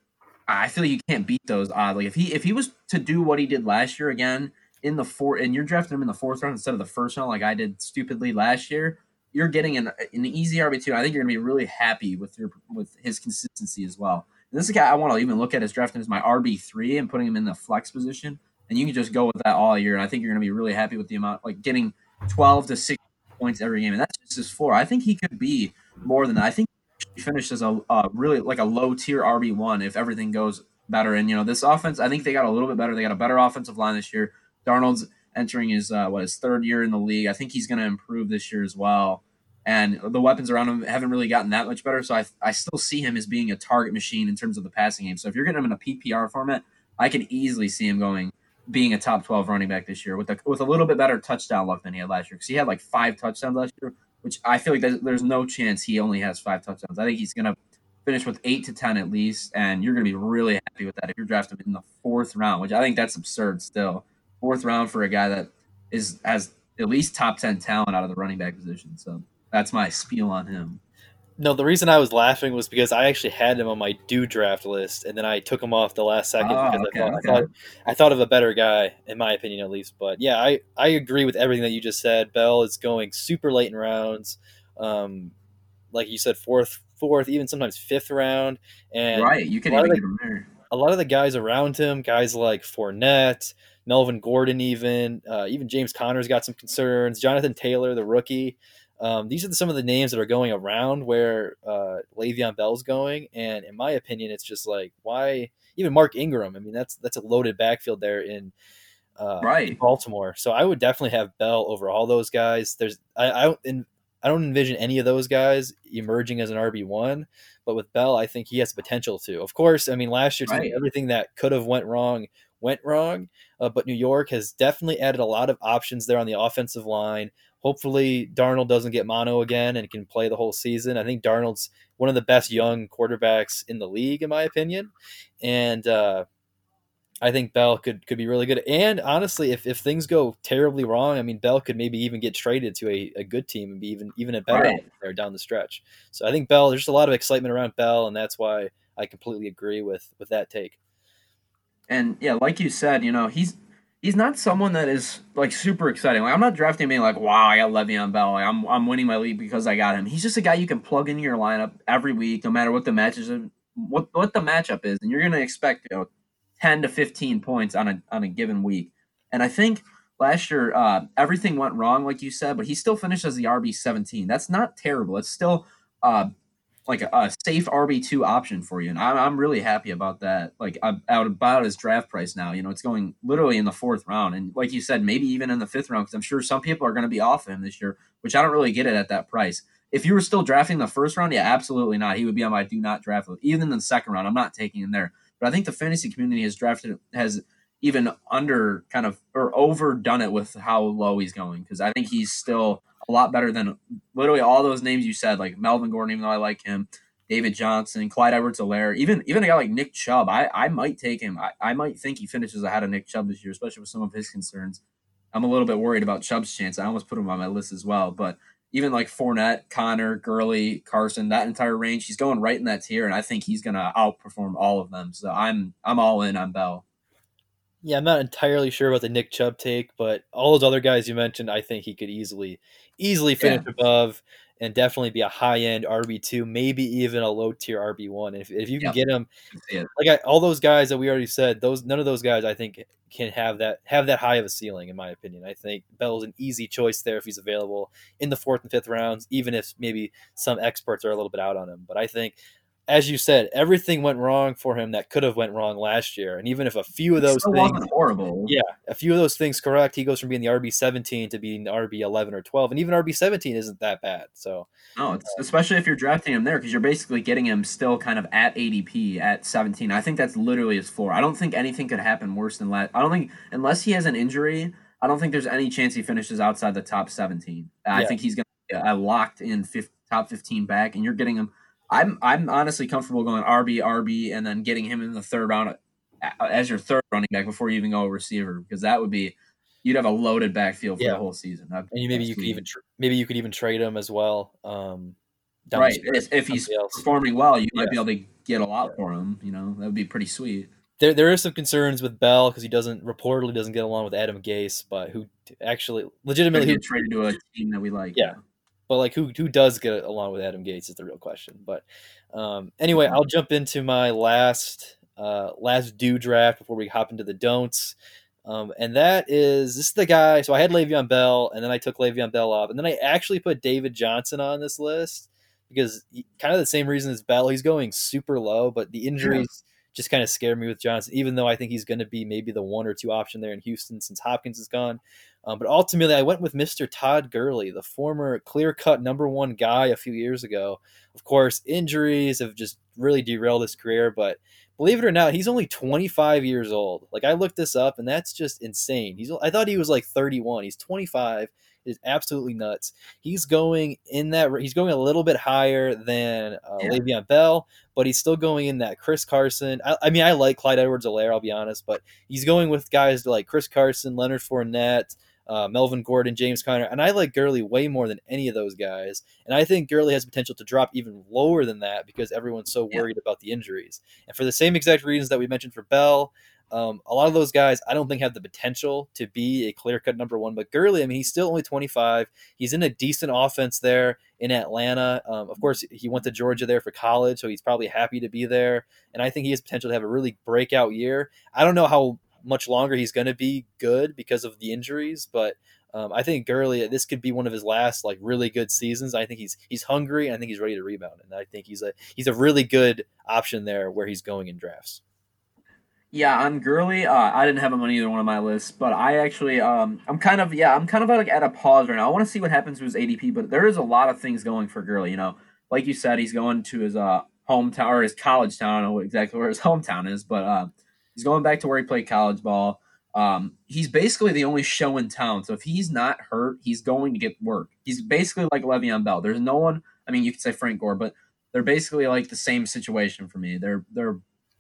I feel like you can't beat those odds. Like if he if he was to do what he did last year again in the four and you're drafting him in the fourth round instead of the first round, like I did stupidly last year, you're getting an, an easy RB two. I think you're gonna be really happy with your with his consistency as well. And this is a guy I want to even look at as drafting as my RB three and putting him in the flex position. And you can just go with that all year. And I think you're gonna be really happy with the amount like getting twelve to six points every game. And that's just his floor. I think he could be more than that. I think he finished as a uh, really like a low tier RB one if everything goes better. And you know, this offense, I think they got a little bit better. They got a better offensive line this year. Darnold's entering his uh, what his third year in the league. I think he's going to improve this year as well. And the weapons around him haven't really gotten that much better. So I, I still see him as being a target machine in terms of the passing game. So if you're getting him in a PPR format, I can easily see him going being a top 12 running back this year with a, with a little bit better touchdown luck than he had last year because he had like five touchdowns last year, which I feel like there's, no chance he only has five touchdowns. I think he's going to finish with eight to 10 at least, and you're going to be really happy with that if you're drafting him in the fourth round, which I think that's absurd still. Fourth round for a guy that is has at least top 10 talent out of the running back position. So that's my spiel on him. No, the reason I was laughing was because I actually had him on my do draft list, and then I took him off the last second Oh, because okay, I, thought, okay. I thought I thought of a better guy, in my opinion, at least. But yeah, I, I agree with everything that you just said. Bell is going super late in rounds, um, like you said, fourth, fourth, even sometimes fifth round, and right. You can even get him there. A lot of the guys around him, guys like Fournette, Melvin Gordon, even uh, even James Conner's got some concerns. Jonathan Taylor, the rookie. Um, these are the, some of the names that are going around where uh, Le'Veon Bell's going, and in my opinion, it's just like why even Mark Ingram. I mean, that's that's a loaded backfield there in uh, Right. Baltimore. So I would definitely have Bell over all those guys. There's I I don't, in, I don't envision any of those guys emerging as an RB one, but with Bell, I think he has potential to. Of course, I mean last year Right. everything that could have went wrong went wrong. Uh, but New York has definitely added a lot of options there on the offensive line. Hopefully, Darnold doesn't get mono again and can play the whole season. I think Darnold's one of the best young quarterbacks in the league, in my opinion. And uh, I think Bell could could be really good. And honestly, if, if things go terribly wrong, I mean, Bell could maybe even get traded to a, a good team and be even even a better Right. there down the stretch. So I think Bell, there's a lot of excitement around Bell, and that's why I completely agree with with that take. And yeah, like you said, you know, he's he's not someone that is like super exciting. Like I'm not drafting him being like, wow, I got Le'Veon Bell. Like, I'm I'm winning my league because I got him. He's just a guy you can plug into your lineup every week, no matter what the matches what what the matchup is, and you're gonna expect you know ten to fifteen points on a on a given week. And I think last year uh, everything went wrong, like you said, but he still finished as the RB seventeen. That's not terrible. It's still uh, like a, a safe RB two option for you, and I'm, I'm really happy about that. Like I'm out about his draft price now. You know, it's going literally in the fourth round, and like you said, maybe even in the fifth round because I'm sure some people are going to be off him this year, which I don't really get it at that price. If you were still drafting the first round, yeah, absolutely not. He would be on my do not draft list. Even in the second round, I'm not taking him there. But I think the fantasy community has drafted has even under kind of or overdone it with how low he's going because I think he's still a lot better than literally all those names you said, like Melvin Gordon, even though I like him, David Johnson, Clyde Edwards-Helaire, even even a guy like Nick Chubb. I, I might take him. I, I might think he finishes ahead of Nick Chubb this year, especially with some of his concerns. I'm a little bit worried about Chubb's chance. I almost put him on my list as well. But even like Fournette, Conner, Gurley, Carson, that entire range, he's going right in that tier, and I think he's gonna outperform all of them. So I'm I'm all in on Bell. Yeah, I'm not entirely sure about the Nick Chubb take, but all those other guys you mentioned, I think he could easily easily finish Yeah. above and definitely be a high end RB two, maybe even a low tier RB one. If if you can Yep. get him, it. like I, all those guys that we already said, those none of those guys I think can have that have that high of a ceiling in my opinion. I think Bell's an easy choice there if he's available in the fourth and fifth rounds, even if maybe some experts are a little bit out on him. But I think as you said, everything went wrong for him that could have went wrong last year. And even if a few of those things horrible. yeah, a few of those things correct, he goes from being the RB seventeen to being the RB eleven or twelve, and even RB seventeen isn't that bad. So No, it's especially if you're drafting him there because you're basically getting him still kind of at ADP at 17. I think that's literally his floor. I don't think anything could happen worse than last. I don't think unless he has an injury, I don't think there's any chance he finishes outside the top 17. I Yeah. think he's going to be a locked in fifth, top 15 back, and you're getting him. I'm I'm honestly comfortable going RB RB and then getting him in the third round as your third running back before you even go receiver because that would be you'd have a loaded backfield for Yeah. the whole season. That'd and you maybe you could even tr- maybe you could even trade him as well. Um, right if, if he's else. performing well you Yeah. might be able to get a lot for him you know that would be pretty sweet there there is some concerns with Bell because he doesn't reportedly doesn't get along with Adam Gase, but who actually legitimately who traded to a team that we like Yeah. But like who who does get along with Adam Gase is the real question. But um, anyway, I'll jump into my last uh, last do draft before we hop into the don'ts. Um, and that is this is the guy. So I had Le'Veon Bell, and then I took Le'Veon Bell off, and then I actually put David Johnson on this list because he, kind of the same reason as Bell. He's going super low, but the injuries just kind of scare me with Johnson. Even though I think he's going to be maybe the one or two option there in Houston since Hopkins is gone. Um, but ultimately, I went with Mr. Todd Gurley, the former clear cut number one guy a few years ago. Of course, injuries have just really derailed his career, but believe it or not, he's only 25 years old. Like I looked this up, and that's just insane. He's I thought he was like 31. He's 25. It is absolutely nuts. He's going in that. He's going a little bit higher than uh, Yeah. Le'Veon Bell, but he's still going in that Chris Carson. I, I mean, I like Clyde Edwards-Helaire. I'll be honest, but he's going with guys like Chris Carson, Leonard Fournette, uh, Melvin Gordon, James Conner, and I like Gurley way more than any of those guys. And I think Gurley has potential to drop even lower than that because everyone's so Yeah. worried about the injuries. And for the same exact reasons that we mentioned for Bell, um, a lot of those guys I don't think have the potential to be a clear cut number one. But Gurley, I mean, he's still only 25. He's in a decent offense there in Atlanta. Um, of course, he went to Georgia there for college, so he's probably happy to be there. And I think he has potential to have a really breakout year. I don't know how much longer he's going to be good because of the injuries, but um, I think Gurley, this could be one of his last like really good seasons. I think he's he's hungry. I think he's ready to rebound, and I think he's a he's a really good option there where he's going in drafts. Yeah, on Gurley, uh, I didn't have him on either one of my lists, but I actually, um, I'm kind of, yeah, I'm kind of like at a pause right now. I want to see what happens to his ADP, but there is a lot of things going for Gurley. You know, like you said, he's going to his uh hometown or his college town. I don't know exactly where his hometown is, but uh, He's going back to where he played college ball. Um, he's basically the only show in town. So if he's not hurt, he's going to get work. He's basically like Le'Veon Bell. There's no one. I mean, you could say Frank Gore, but they're basically like the same situation for me. They're they're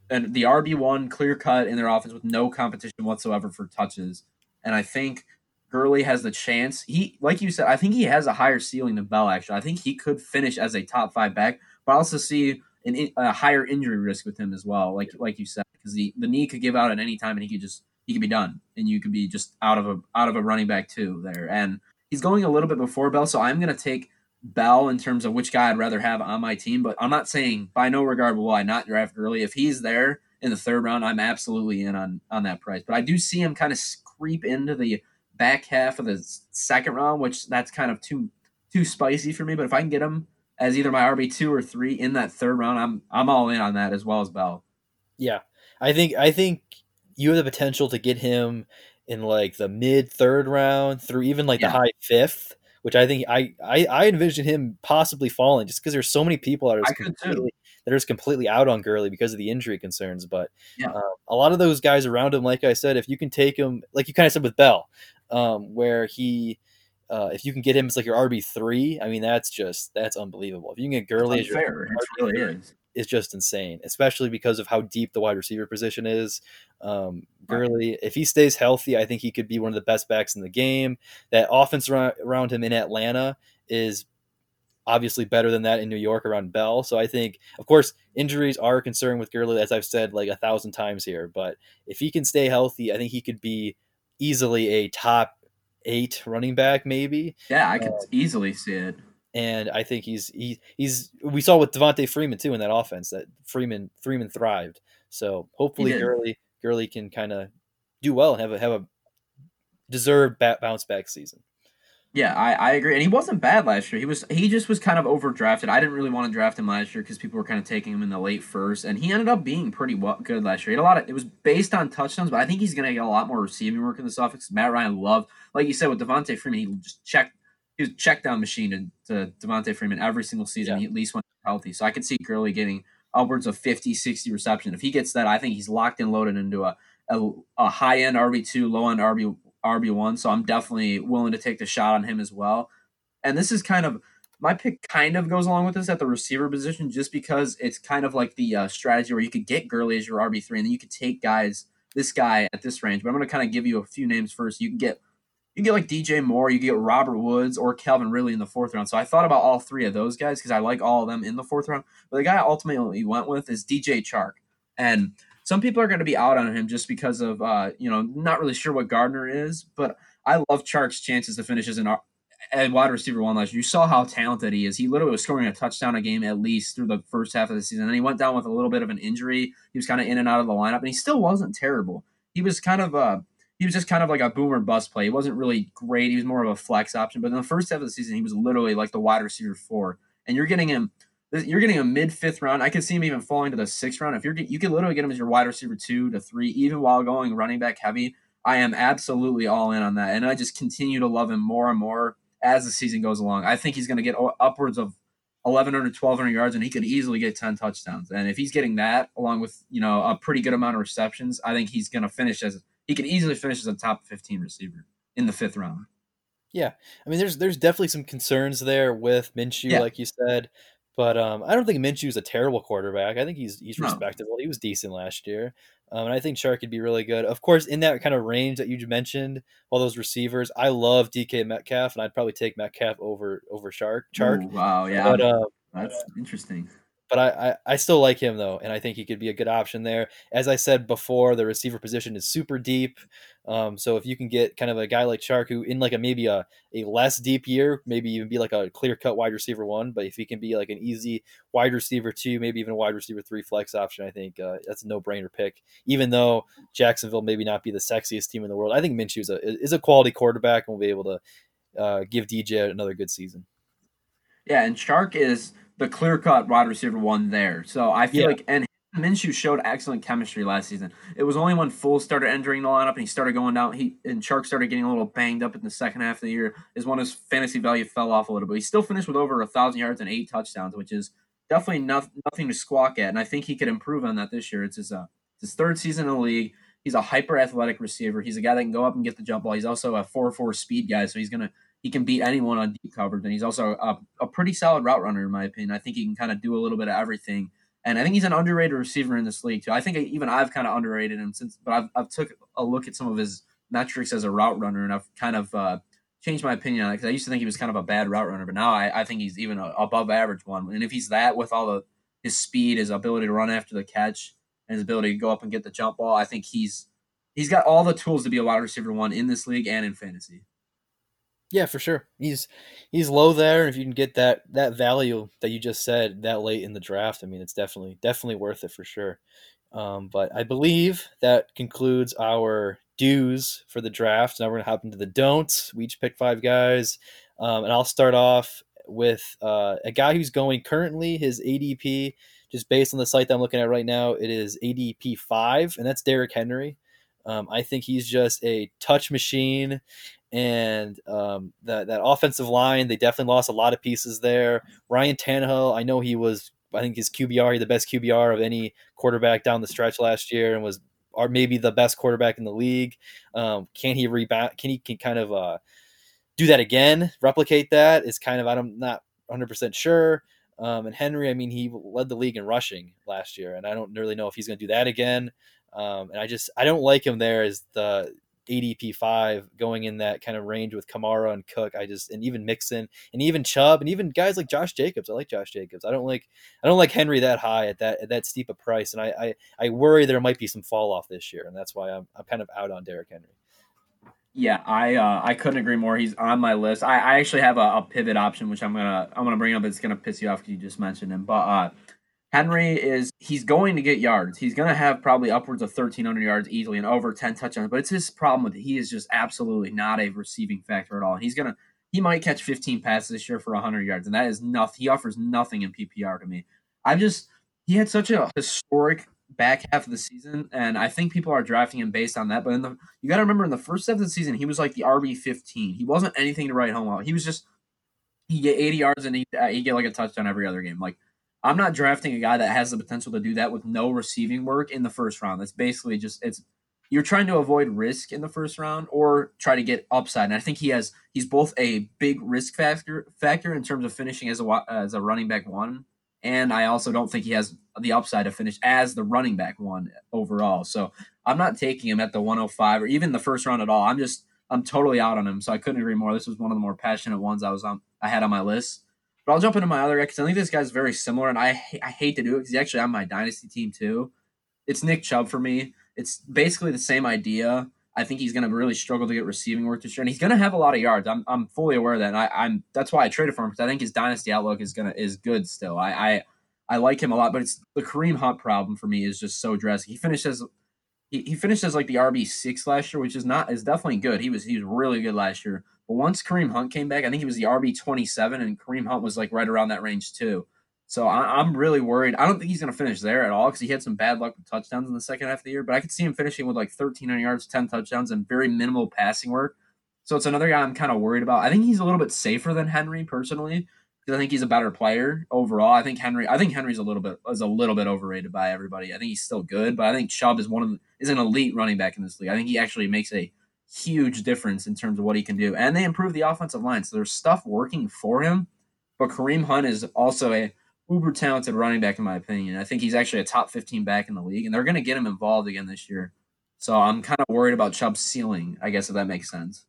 and the RB one clear cut in their offense with no competition whatsoever for touches. And I think Gurley has the chance. He, like you said, I think he has a higher ceiling than Bell. Actually, I think he could finish as a top five back, but I also see an, a higher injury risk with him as well. Like like you said, because the the knee could give out at any time, and he could just he could be done, and you could be just out of a out of a running back too there. And he's going a little bit before Bell, so I'm going to take Bell in terms of which guy I'd rather have on my team. But I'm not saying by no regard will I not draft early. If he's there in the third round, I'm absolutely in on on that price. But I do see him kind of creep into the back half of the second round, which that's kind of too too spicy for me. But if I can get him as either my RB two or three in that third round, I'm I'm all in on that as well as Bell. Yeah, I think I think you have the potential to get him in like the mid third round through even like yeah. the high fifth, which I think I I, I envision him possibly falling just because there's so many people that are completely that are just completely out on Gurley because of the injury concerns. But yeah. uh, a lot of those guys around him, like I said, if you can take him, like you kind of said with Bell, um, where he. Uh, if you can get him as like your RB three, I mean that's just that's unbelievable. If you can get Gurley as your RB3, it really is is just insane, especially because of how deep the wide receiver position is. Um, Gurley, if he stays healthy, I think he could be one of the best backs in the game. That offense around him in Atlanta is obviously better than that in New York around Bell. So I think, of course, injuries are a concern with Gurley, as I've said like a thousand times here. But if he can stay healthy, I think he could be easily a top eight running back, maybe. Yeah, I could um, easily see it and I think he's he, he's we saw with Devonta Freeman too in that offense that Freeman Freeman thrived. So hopefully Gurley Gurley can kind of do well and have a have a deserved bounce back season. Yeah, I, I agree, and he wasn't bad last year. He was he just was kind of overdrafted. I didn't really want to draft him last year because people were kind of taking him in the late first, and he ended up being pretty well, good last year. He had a lot of it was based on touchdowns, but I think he's going to get a lot more receiving work in this offense. Matt Ryan loved, like you said, with Devonta Freeman, he just checked he was check down machine to, to Devonta Freeman every single season. Yeah. He at least went healthy. So I can see Gurley getting upwards of 50, 60 reception. If he gets that, I think he's locked and loaded into a, a, a high end RB2, low end RB, RB1. So I'm definitely willing to take the shot on him as well. And this is kind of my pick, kind of goes along with this at the receiver position, just because it's kind of like the uh, strategy where you could get Gurley as your RB3 and then you could take guys, this guy at this range. But I'm going to kind of give you a few names first. You can get you can get like DJ Moore, you get Robert Woods or Calvin Ridley in the fourth round. So I thought about all three of those guys because I like all of them in the fourth round. But the guy I ultimately went with is DJ Chark. And some people are going to be out on him just because of, uh, you know, not really sure what Gardner is. But I love Chark's chances to finish as an at wide receiver one last year. You saw how talented he is. He literally was scoring a touchdown a game at least through the first half of the season. And he went down with a little bit of an injury. He was kind of in and out of the lineup, and he still wasn't terrible. He was kind of uh, he was just kind of like a boomer bust play. He wasn't really great. He was more of a flex option. But in the first half of the season, he was literally like the wide receiver four. And you're getting him, you're getting a mid fifth round. I could see him even falling to the sixth round. If you're, you can literally get him as your wide receiver two to three, even while going running back heavy. I am absolutely all in on that, and I just continue to love him more and more as the season goes along. I think he's going to get upwards of 1,100, 1,200 yards, and he could easily get 10 touchdowns. And if he's getting that, along with you know a pretty good amount of receptions, I think he's going to finish as he could easily finish as a top 15 receiver in the fifth round. Yeah, I mean, there's there's definitely some concerns there with Minshew, yeah. like you said, but um, I don't think Minshew is a terrible quarterback. I think he's he's no. respectable. He was decent last year, um, and I think Chark could be really good. Of course, in that kind of range that you mentioned, all those receivers, I love DK Metcalf, and I'd probably take Metcalf over over Shark. Chark. Ooh, wow, yeah, but, uh, that's interesting but I, I, I still like him though, and I think he could be a good option there. As I said before, the receiver position is super deep. Um, so if you can get kind of a guy like Chark who in like a maybe a, a less deep year, maybe even be like a clear cut wide receiver one, but if he can be like an easy wide receiver two, maybe even a wide receiver three flex option, I think uh, that's a no brainer pick. Even though Jacksonville maybe not be the sexiest team in the world, I think Minshew is a is a quality quarterback and will be able to uh, give DJ another good season. Yeah, and Chark is the clear cut wide receiver one there. So I feel yeah. like and Minshew showed excellent chemistry last season. It was only when Foles started entering the lineup and he started going down. He and Chark started getting a little banged up in the second half of the year. Is when his fantasy value fell off a little bit. He still finished with over a thousand yards and eight touchdowns, which is definitely not, nothing to squawk at. And I think he could improve on that this year. It's his uh, his third season in the league. He's a hyper athletic receiver. He's a guy that can go up and get the jump ball. He's also a four four speed guy, so he's gonna he can beat anyone on deep coverage, and he's also a, a pretty solid route runner in my opinion. I think he can kind of do a little bit of everything, and I think he's an underrated receiver in this league too. I think even I've kind of underrated him since, but I've I've took a look at some of his metrics as a route runner, and I've kind of uh, changed my opinion on it because I used to think he was kind of a bad route runner, but now I, I think he's even a, above average one. And if he's that with all the his speed, his ability to run after the catch, and his ability to go up and get the jump ball, I think he's he's got all the tools to be a wide receiver one in this league and in fantasy. Yeah, for sure. He's he's low there, and if you can get that that value that you just said that late in the draft, I mean, it's definitely definitely worth it for sure. Um, but I believe that concludes our do's for the draft. Now we're gonna hop into the don'ts. We each pick five guys, um, and I'll start off with uh, a guy who's going currently his ADP, just based on the site that I'm looking at right now. It is ADP five, and that's Derrick Henry. Um, I think he's just a touch machine, and um, that that offensive line they definitely lost a lot of pieces there. Ryan Tannehill, I know he was, I think his QBR, the best QBR of any quarterback down the stretch last year, and was or maybe the best quarterback in the league. Um, can he rebound? Can he can kind of uh, do that again? Replicate that? Is kind of I'm not 100 percent sure. Um, and Henry, I mean, he led the league in rushing last year, and I don't really know if he's going to do that again. Um, and I just I don't like him there as the ADP five going in that kind of range with Kamara and Cook. I just and even Mixon and even Chubb and even guys like Josh Jacobs. I like Josh Jacobs. I don't like I don't like Henry that high at that at that steep a price, and I I, I worry there might be some fall off this year, and that's why I'm I'm kind of out on Derrick Henry. Yeah, I uh, I couldn't agree more. He's on my list. I, I actually have a, a pivot option, which I'm gonna I'm gonna bring up. It's gonna piss you off because you just mentioned him, but uh, Henry is he's going to get yards. He's going to have probably upwards of 1300 yards easily and over 10 touchdowns, but it's his problem with it. He is just absolutely not a receiving factor at all. He's going to he might catch 15 passes this year for 100 yards and that is nothing. He offers nothing in PPR to me. I just he had such a historic back half of the season and I think people are drafting him based on that, but in the you got to remember in the first half of the season he was like the RB15. He wasn't anything to write home about. He was just he get 80 yards and he he get like a touchdown every other game. Like I'm not drafting a guy that has the potential to do that with no receiving work in the first round. That's basically just it's you're trying to avoid risk in the first round or try to get upside. And I think he has he's both a big risk factor factor in terms of finishing as a as a running back one, and I also don't think he has the upside to finish as the running back one overall. So I'm not taking him at the 105 or even the first round at all. I'm just I'm totally out on him. So I couldn't agree more. This was one of the more passionate ones I was on I had on my list. But I'll jump into my other guy because I think this guy's very similar, and I I hate to do it because he's actually on my dynasty team too. It's Nick Chubb for me. It's basically the same idea. I think he's going to really struggle to get receiving work this year, and he's going to have a lot of yards. I'm, I'm fully aware of that. And I, am that's why I traded for him because I think his dynasty outlook is gonna is good still. I, I I like him a lot, but it's the Kareem Hunt problem for me is just so drastic. He finishes he, he finished as like the RB six last year, which is not is definitely good. He was he was really good last year. But once Kareem Hunt came back, I think he was the RB twenty seven, and Kareem Hunt was like right around that range too. So I, am really worried. I don't think he's going to finish there at all because he had some bad luck with touchdowns in the second half of the year. But I could see him finishing with like 1,300 yards, 10 touchdowns, and very minimal passing work. So it's another guy I'm kind of worried about. I think he's a little bit safer than Henry personally because I think he's a better player overall. I think Henry. I think Henry's a little bit is a little bit overrated by everybody. I think he's still good, but I think Chubb is one of the, is an elite running back in this league. I think he actually makes a huge difference in terms of what he can do. And they improve the offensive line. So there's stuff working for him. But Kareem Hunt is also a uber talented running back, in my opinion. I think he's actually a top 15 back in the league, and they're going to get him involved again this year. So I'm kind of worried about Chubb's ceiling, I guess, if that makes sense.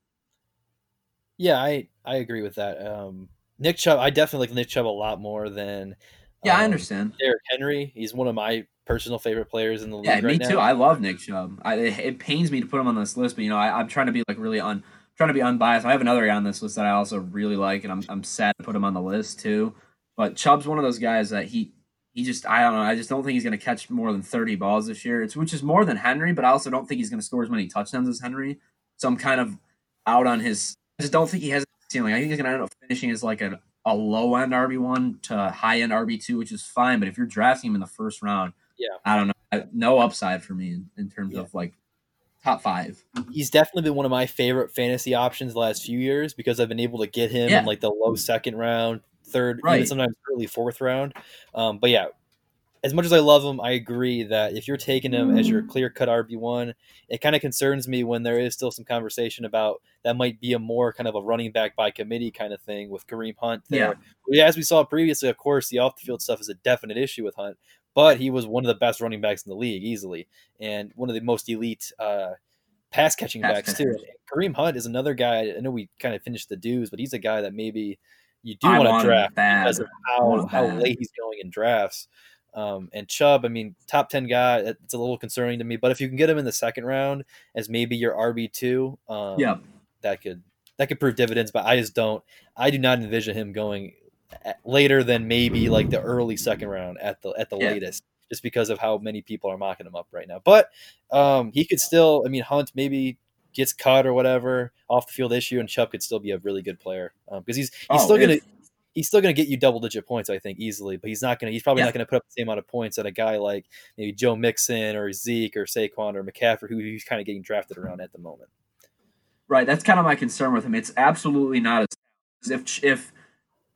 Yeah, I, I agree with that. Um, Nick Chubb, I definitely like Nick Chubb a lot more than. Yeah, um, I understand. Derrick Henry, he's one of my personal favorite players in the league. Yeah, me too. I love Nick Chubb. I, it, it, pains me to put him on this list, but you know, I, am trying to be like really un, trying to be unbiased. I have another guy on this list that I also really like, and I'm I'm sad to put him on the list too. But Chubb's one of those guys that he he just I don't know. I just don't think he's going to catch more than 30 balls this year. It's which is more than Henry, but I also don't think he's going to score as many touchdowns as Henry. So I'm kind of out on his. I just don't think he has ceiling. I think he's going to end up finishing as like a, a low end RB one to high end RB two, which is fine. But if you're drafting him in the first round, yeah, I don't know no upside for me in, in terms yeah. of like top five. He's definitely been one of my favorite fantasy options the last few years because I've been able to get him yeah. in like the low second round, third, right. even sometimes early fourth round. Um, but yeah, as much as I love him, I agree that if you're taking him as your clear cut RB one, it kind of concerns me when there is still some conversation about that might be a more kind of a running back by committee kind of thing with Kareem Hunt. There. Yeah. As we saw previously, of course, the off the field stuff is a definite issue with Hunt, but he was one of the best running backs in the league easily, and one of the most elite uh, pass catching backs too. Kareem Hunt is another guy. I know we kind of finished the do's, but he's a guy that maybe you do want to draft because of how, how late he's going in drafts. Um, and Chubb, I mean, top 10 guy, it's a little concerning to me. But if you can get him in the second round as maybe your RB2, um, yeah, that could that could prove dividends. But I just don't, I do not envision him going later than maybe like the early second round at the at the yeah. latest, just because of how many people are mocking him up right now. But um, he could still, I mean, Hunt maybe gets cut or whatever off the field issue, and Chubb could still be a really good player because um, he's he's oh, still gonna he's still going to get you double digit points, I think, easily. But he's not going to. He's probably yeah. not going to put up the same amount of points that a guy like maybe Joe Mixon or Zeke or Saquon or McCaffrey, who he's kind of getting drafted around at the moment. Right. That's kind of my concern with him. It's absolutely not as if if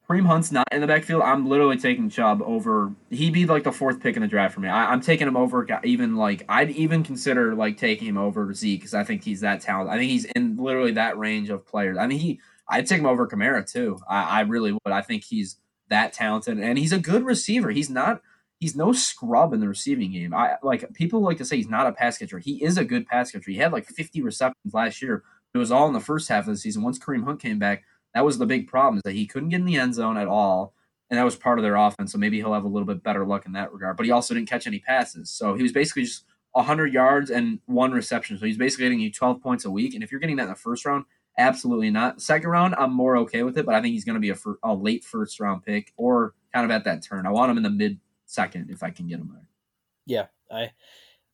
Kareem Hunt's not in the backfield, I'm literally taking Chubb over. He'd be like the fourth pick in the draft for me. I, am taking him over. Even like I'd even consider like taking him over Zeke because I think he's that talented. I think he's in literally that range of players. I mean he I'd take him over Kamara too. I, I really would. I think he's that talented and he's a good receiver. He's not he's no scrub in the receiving game. I like people like to say he's not a pass catcher. He is a good pass catcher. He had like 50 receptions last year. It was all in the first half of the season. Once Kareem Hunt came back, that was the big problem is that he couldn't get in the end zone at all. And that was part of their offense. So maybe he'll have a little bit better luck in that regard. But he also didn't catch any passes. So he was basically just 100 yards and one reception. So he's basically getting you 12 points a week. And if you're getting that in the first round, Absolutely not. Second round, I'm more okay with it, but I think he's going to be a, fir- a late first round pick or kind of at that turn. I want him in the mid second if I can get him there. Yeah, I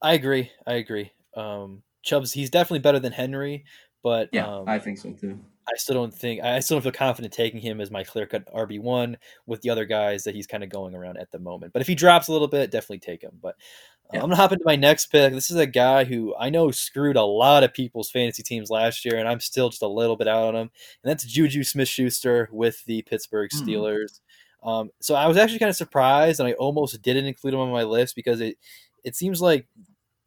I agree. I agree. Um, Chubb's he's definitely better than Henry, but yeah, um, I think so too. I still don't think I still don't feel confident taking him as my clear cut RB one with the other guys that he's kind of going around at the moment. But if he drops a little bit, definitely take him. But yeah. I'm gonna hop into my next pick. This is a guy who I know screwed a lot of people's fantasy teams last year, and I'm still just a little bit out on him. And that's Juju Smith Schuster with the Pittsburgh hmm. Steelers. Mm. Um, so I was actually kind of surprised, and I almost didn't include him on my list because it it seems like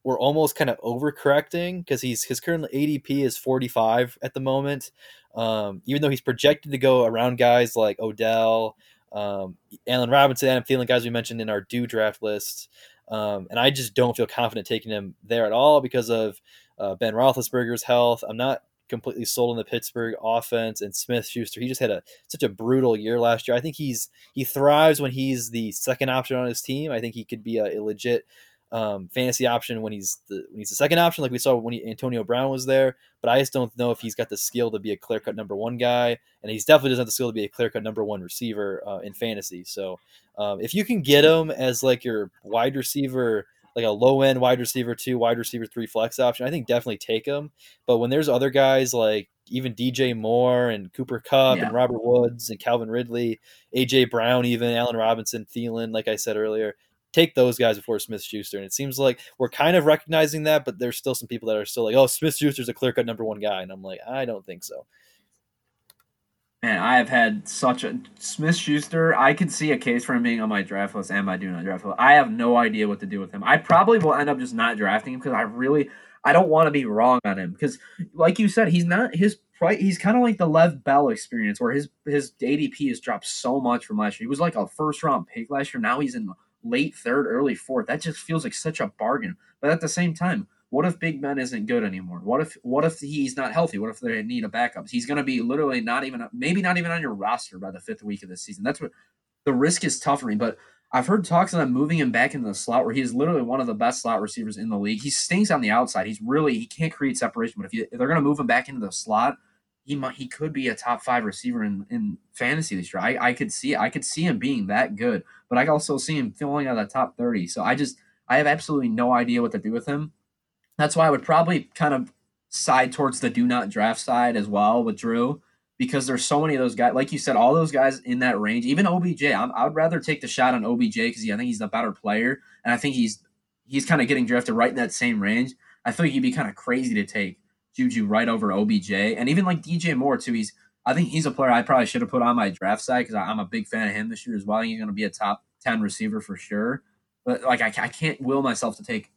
we're almost kind of overcorrecting because he's his current ADP is 45 at the moment. Um, even though he's projected to go around guys like Odell, um, Allen Robinson, Adam Thielen, guys we mentioned in our do draft list. Um, and I just don't feel confident taking him there at all because of uh, Ben Roethlisberger's health. I'm not completely sold on the Pittsburgh offense and Smith Schuster. He just had a such a brutal year last year. I think he's he thrives when he's the second option on his team. I think he could be a, a legit um, fantasy option when he's the when he's the second option, like we saw when he, Antonio Brown was there. But I just don't know if he's got the skill to be a clear cut number one guy, and he's definitely doesn't have the skill to be a clear cut number one receiver uh, in fantasy. So um, if you can get him as like your wide receiver, like a low end wide receiver two, wide receiver three flex option, I think definitely take him. But when there's other guys like even DJ Moore and Cooper Kupp yeah. and Robert Woods and Calvin Ridley, AJ Brown, even Allen Robinson, Thielen, like I said earlier, take those guys before Smith Schuster. And it seems like we're kind of recognizing that, but there's still some people that are still like, oh, Smith Schuster's a clear cut number one guy. And I'm like, I don't think so. Man, I have had such a Smith Schuster. I can see a case for him being on my draft list and my do not draft list. I have no idea what to do with him. I probably will end up just not drafting him because I really I don't want to be wrong on him because, like you said, he's not his He's kind of like the Lev Bell experience where his his ADP has dropped so much from last year. He was like a first round pick last year. Now he's in late third, early fourth. That just feels like such a bargain. But at the same time, what if Big Ben isn't good anymore? What if what if he's not healthy? What if they need a backup? He's going to be literally not even maybe not even on your roster by the fifth week of the season. That's what the risk is tough for me. But I've heard talks of them moving him back into the slot where he's literally one of the best slot receivers in the league. He stinks on the outside. He's really he can't create separation. But if, you, if they're going to move him back into the slot, he might he could be a top five receiver in, in fantasy this year. I, I could see I could see him being that good, but I also see him filling out of the top thirty. So I just I have absolutely no idea what to do with him. That's why I would probably kind of side towards the do not draft side as well with Drew because there's so many of those guys. Like you said, all those guys in that range, even OBJ. I'm, I would rather take the shot on OBJ because I think he's the better player, and I think he's he's kind of getting drafted right in that same range. I think he'd be kind of crazy to take Juju right over OBJ, and even like DJ Moore too. He's I think he's a player I probably should have put on my draft side because I'm a big fan of him this year as well. He's going to be a top ten receiver for sure. but like I, I can't will myself to take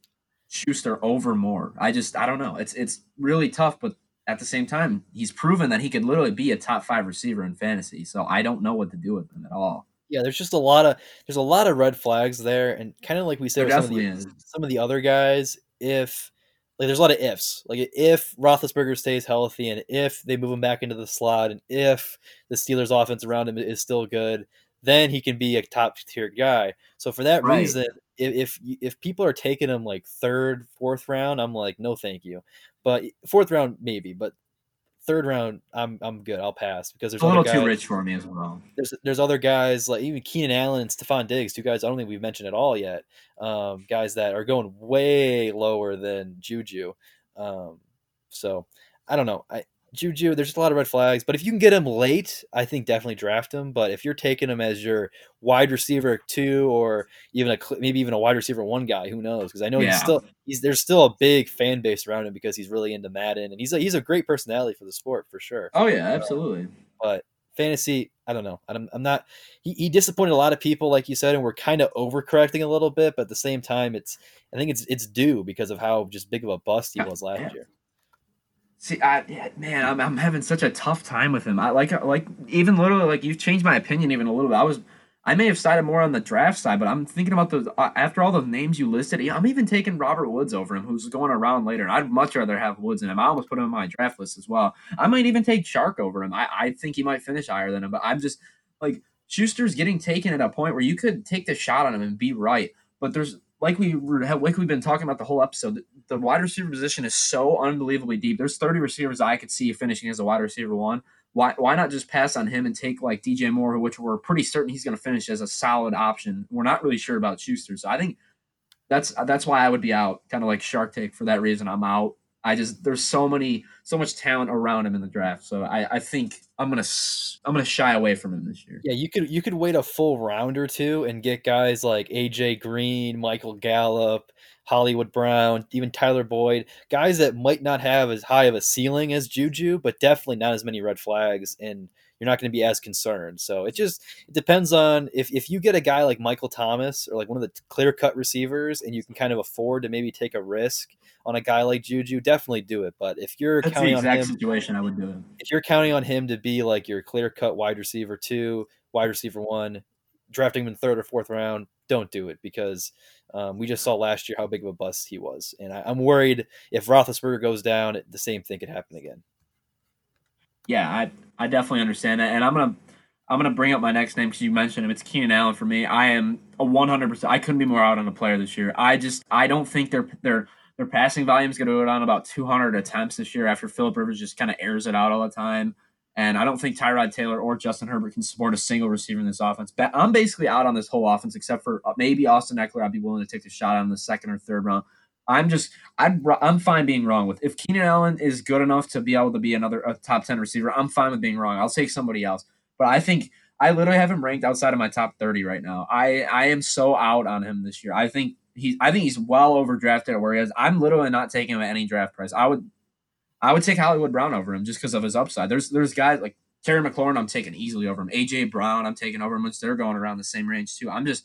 Schuster over Moore. I just I don't know. It's it's really tough, but at the same time, he's proven that he could literally be a top five receiver in fantasy. So I don't know what to do with him at all. Yeah, there's just a lot of there's a lot of red flags there, and kind of like we said, some of, the, some of the other guys, if like there's a lot of ifs. Like if Roethlisberger stays healthy, and if they move him back into the slot, and if the Steelers' offense around him is still good, then he can be a top tier guy. So for that right. reason, if, if if people are taking him like third, fourth round, I'm like, no, thank you. But fourth round maybe, but third round, I'm I'm good. I'll pass because there's a little guys, too rich for me as well. There's there's other guys like even Keenan Allen and Stefon Diggs, two guys I don't think we've mentioned at all yet. Um, guys that are going way lower than Juju. Um, so I don't know. I Juju, there's just a lot of red flags. But if you can get him late, I think definitely draft him. But if you're taking him as your wide receiver two, or even a maybe even a wide receiver one guy, who knows? Because I know yeah. he's still he's there's still a big fan base around him because he's really into Madden and he's a, he's a great personality for the sport for sure. Oh yeah, absolutely. but fantasy, I don't know. I'm, I'm not. He, he disappointed a lot of people, like you said, and we're kind of overcorrecting a little bit. But at the same time, it's I think it's it's due because of how just big of a bust he was last year. See, I man, I'm, I'm having such a tough time with him. I like like even literally like you've changed my opinion even a little bit. I was I may have sided more on the draft side, but I'm thinking about the uh, after all the names you listed. I'm even taking Robert Woods over him, who's going around later. And I'd much rather have Woods in him. I almost put him in my draft list as well. I might even take Chark over him. I, I think he might finish higher than him, but I'm just like Schuster's getting taken at a point where you could take the shot on him and be right. But there's like we like we've been talking about the whole episode, the wide receiver position is so unbelievably deep. There's 30 receivers I could see finishing as a wide receiver one. Why why not just pass on him and take like DJ Moore, which we're pretty certain he's going to finish as a solid option. We're not really sure about Schuster, so I think that's that's why I would be out, kind of like Chark Take for that reason. I'm out. I just there's so many so much talent around him in the draft. So I, I think I'm gonna I'm gonna shy away from him this year. Yeah, you could you could wait a full round or two and get guys like AJ Green, Michael Gallup, Hollywood Brown, even Tyler Boyd, guys that might not have as high of a ceiling as Juju, but definitely not as many red flags and you're not going to be as concerned. So it just it depends on if, if you get a guy like Michael Thomas or like one of the clear cut receivers and you can kind of afford to maybe take a risk on a guy like Juju, definitely do it. But if you're That's counting on him, situation, I would do it. If you're counting on him to be like your clear cut wide receiver two, wide receiver one, drafting him in third or fourth round, don't do it because um, we just saw last year how big of a bust he was, and I, am worried if Roethlisberger goes down, the same thing could happen again yeah, I I definitely understand that, and I'm gonna I'm gonna bring up my next name because you mentioned him. It's Keenan Allen for me. I am a 100. percent I couldn't be more out on a player this year. I just I don't think their their their passing volume is going to go down about 200 attempts this year after Philip Rivers just kind of airs it out all the time. And I don't think Tyrod Taylor or Justin Herbert can support a single receiver in this offense. But I'm basically out on this whole offense except for uh, maybe Austin Ekeler. I'd be willing to take the shot on the second or third round. I'm just I'm I'm fine being wrong with if Keenan Allen is good enough to be able to be another top ten receiver. I'm fine with being wrong. I'll take somebody else. But I think I literally have him ranked outside of my top thirty right now. I I am so out on him this year. I think he's I think he's well overdrafted at where he is. I'm literally not taking him at any draft price. I would I would take Hollywood Brown over him just because of his upside. There's there's guys like Terry McLaurin I'm taking easily over him. AJ Brown I'm taking over him, which they're going around the same range too. I'm just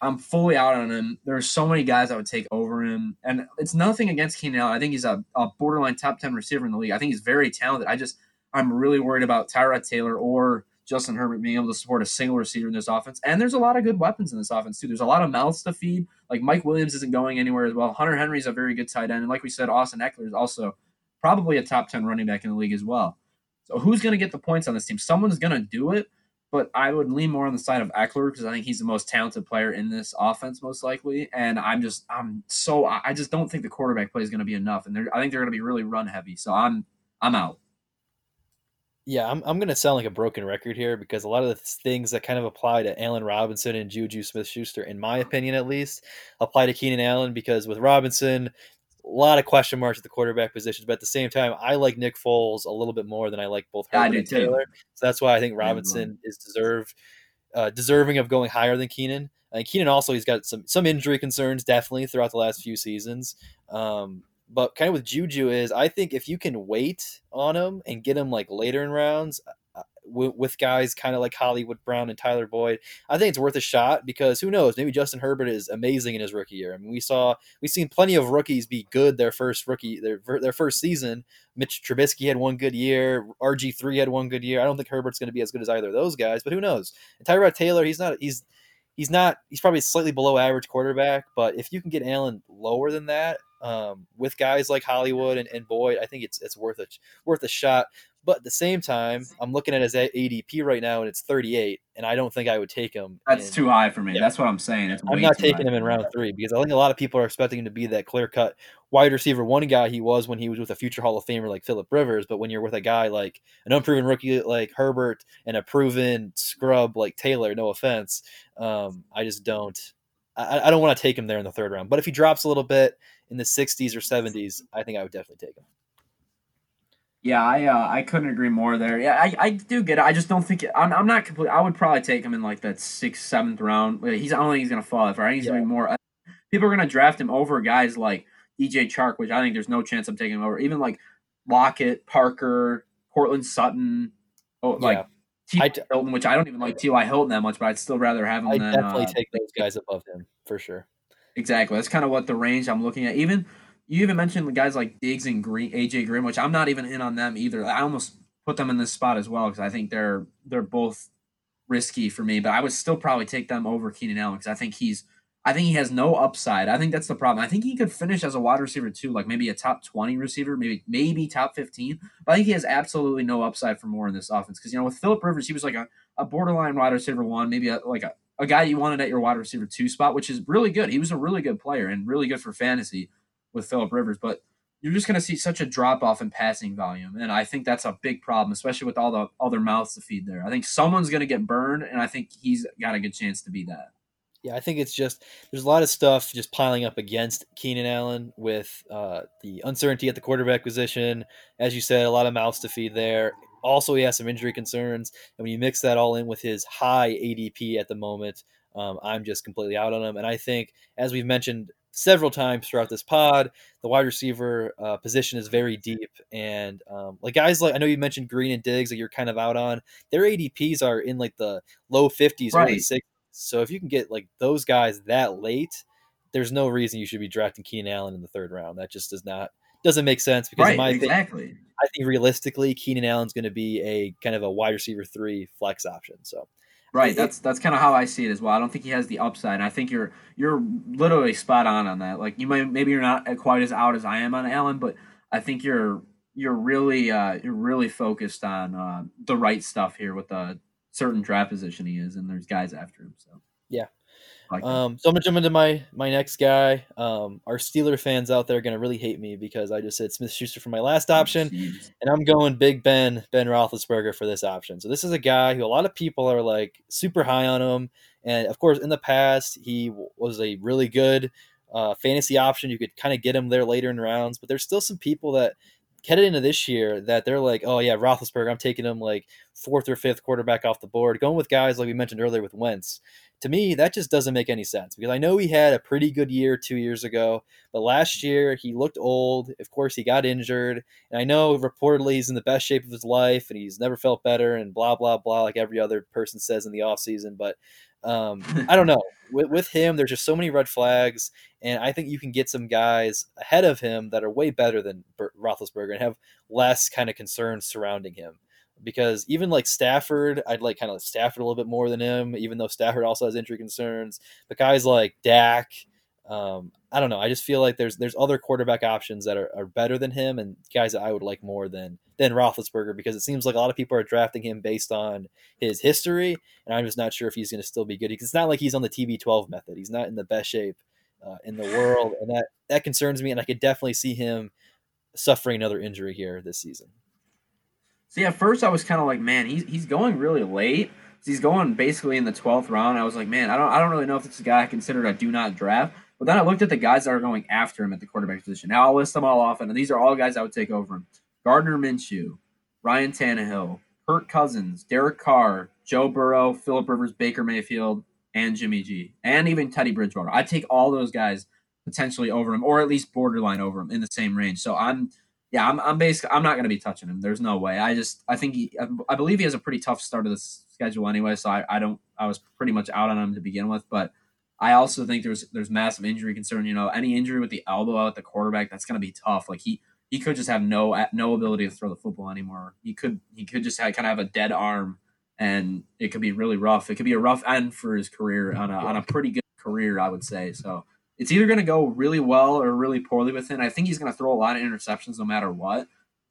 I'm fully out on him. There are so many guys I would take over him, and it's nothing against Keenan Allen. I think he's a, a borderline top ten receiver in the league. I think he's very talented. I just I'm really worried about Tyrod Taylor or Justin Herbert being able to support a single receiver in this offense. And there's a lot of good weapons in this offense too. There's a lot of mouths to feed. Like Mike Williams isn't going anywhere as well. Hunter Henry's a very good tight end, and like we said, Austin Ekeler is also probably a top ten running back in the league as well. So who's going to get the points on this team? Someone's going to do it but I would lean more on the side of Ekeler because I think he's the most talented player in this offense, most likely. And I'm just, I'm so, I just don't think the quarterback play is going to be enough, and I think they're going to be really run heavy. So I'm, I'm out. Yeah, I'm, I'm going to sound like a broken record here because a lot of the things that kind of apply to Allen Robinson and Juju Smith Schuster, in my opinion at least, apply to Keenan Allen because with Robinson, a lot of question marks at the quarterback positions, but at the same time, I like Nick Foles a little bit more than I like both Herbert and Taylor. So that's why I think Robinson is deserve uh, deserving of going higher than Keenan. And Keenan also he's got some some injury concerns definitely throughout the last few seasons. Um, but kind of with Juju is I think if you can wait on him and get him like later in rounds, w- with guys kind of like Hollywood Brown and Tyler Boyd, I think it's worth a shot because who knows? Maybe Justin Herbert is amazing in his rookie year. I mean, we saw we've seen plenty of rookies be good their first rookie their their first season. Mitch Trubisky had one good year. RG three had one good year. I don't think Herbert's going to be as good as either of those guys, but who knows? And Tyrod Taylor, he's not he's he's not he's probably slightly below average quarterback, but if you can get Allen lower than that, um, with guys like Hollywood and, and Boyd, I think it's it's worth a worth a shot. But at the same time, I'm looking at his ADP right now, and it's 38, and I don't think I would take him. That's in, too high for me. Yeah. That's what I'm saying. It's I'm not taking him in round three because I think a lot of people are expecting him to be that clear cut wide receiver one guy he was when he was with a future Hall of Famer like Philip Rivers. But when you're with a guy like an unproven rookie like Herbert and a proven scrub like Taylor, no offense, um, I just don't. I, I don't want to take him there in the third round. But if he drops a little bit in the 60s or 70s, I think I would definitely take him. Yeah, I uh, I couldn't agree more there. Yeah, I, I do get it. I just don't think it, I'm I'm not complete. I would probably take him in like that sixth, seventh round. He's I don't think he's gonna fall far. I think he's yeah. gonna be more. People are gonna draft him over guys like DJ Chark, which I think there's no chance I'm taking him over. Even like Lockett, Parker, Courtland Sutton, oh like yeah. T. Hilton, which I don't even like T.Y. Hilton that much, but I'd still rather have him. I definitely uh, take those guys above him for sure. Exactly. That's kind of what the range I'm looking at. Even you even mentioned the guys like Diggs and Green, AJ Green, which I'm not even in on them either. I almost put them in this spot as well because I think they're they're both risky for me. But I would still probably take them over Keenan Allen because I think he's I think he has no upside. I think that's the problem. I think he could finish as a wide receiver too, like maybe a top twenty receiver, maybe maybe top fifteen. But I think he has absolutely no upside for more in this offense because you know with Philip Rivers, he was like a, a borderline wide receiver one, maybe a, like a a guy you wanted at your wide receiver two spot, which is really good. He was a really good player and really good for fantasy with Philip Rivers, but you're just going to see such a drop off in passing volume, and I think that's a big problem, especially with all the all their mouths to feed there. I think someone's going to get burned, and I think he's got a good chance to be that. Yeah, I think it's just there's a lot of stuff just piling up against Keenan Allen with uh, the uncertainty at the quarterback position. As you said, a lot of mouths to feed there. Also, he has some injury concerns, and when you mix that all in with his high ADP at the moment, um, I'm just completely out on him. And I think, as we've mentioned several times throughout this pod. The wide receiver uh, position is very deep, and um, like guys like I know you mentioned Green and Diggs that you're kind of out on. Their ADPs are in like the low 50s, right. early 60s. So if you can get like those guys that late, there's no reason you should be drafting Keenan Allen in the third round. That just does not doesn't make sense because right, my exactly. Thing, I think realistically, Keenan Allen's going to be a kind of a wide receiver three flex option. So Right. That's that's kind of how I see it as well. I don't think he has the upside. And I think you're you're literally spot on on that. Like you might maybe you're not quite as out as I am on Allen, but I think you're you're really uh, you're really focused on uh, the right stuff here with the certain draft position he is, and there's guys after him. So yeah, like um, so I'm gonna jump into my my next guy. Um, our Steeler fans out there are gonna really hate me because I just said Smith Schuster for my last oh, option, and I'm going Big Ben Ben Roethlisberger for this option. So this is a guy who a lot of people are like super high on him, and of course in the past he was a really good uh, fantasy option. You could kind of get him there later in rounds, but there's still some people that headed into this year that they're like, oh yeah, Roethlisberger, I'm taking him like fourth or fifth quarterback off the board, going with guys like we mentioned earlier with Wentz to me, that just doesn't make any sense because I know he had a pretty good year two years ago, but last year he looked old. Of course, he got injured. And I know reportedly he's in the best shape of his life and he's never felt better and blah, blah, blah, like every other person says in the offseason. But um, I don't know. With, with him, there's just so many red flags. And I think you can get some guys ahead of him that are way better than Roethlisberger and have less kind of concerns surrounding him because even like Stafford, I'd like kind of Stafford a little bit more than him, even though Stafford also has injury concerns. But guys like Dak, um, I don't know. I just feel like there's there's other quarterback options that are, are better than him, and guys that I would like more than than Roethlisberger because it seems like a lot of people are drafting him based on his history, and I'm just not sure if he's going to still be good. Because it's not like he's on the TB12 method. He's not in the best shape uh, in the world, and that that concerns me. And I could definitely see him suffering another injury here this season. See, at first I was kind of like, man, he's he's going really late. He's going basically in the twelfth round. I was like, man, I don't I don't really know if is a guy I considered a do not draft. But then I looked at the guys that are going after him at the quarterback position. Now I'll list them all off, and these are all guys I would take over him: Gardner Minshew, Ryan Tannehill, Kirk Cousins, Derek Carr, Joe Burrow, Philip Rivers, Baker Mayfield, and Jimmy G, and even Teddy Bridgewater. I'd take all those guys potentially over him, or at least borderline over him in the same range. So I'm yeah, I'm, I'm basically I'm not going to be touching him. There's no way. I just I think he I believe he has a pretty tough start of the schedule anyway. So I, I don't I was pretty much out on him to begin with. But I also think there's there's massive injury concern. You know, any injury with the elbow out the quarterback that's going to be tough. Like he he could just have no no ability to throw the football anymore. He could he could just have, kind of have a dead arm, and it could be really rough. It could be a rough end for his career on a on a pretty good career, I would say. So it's either going to go really well or really poorly with him. I think he's going to throw a lot of interceptions no matter what.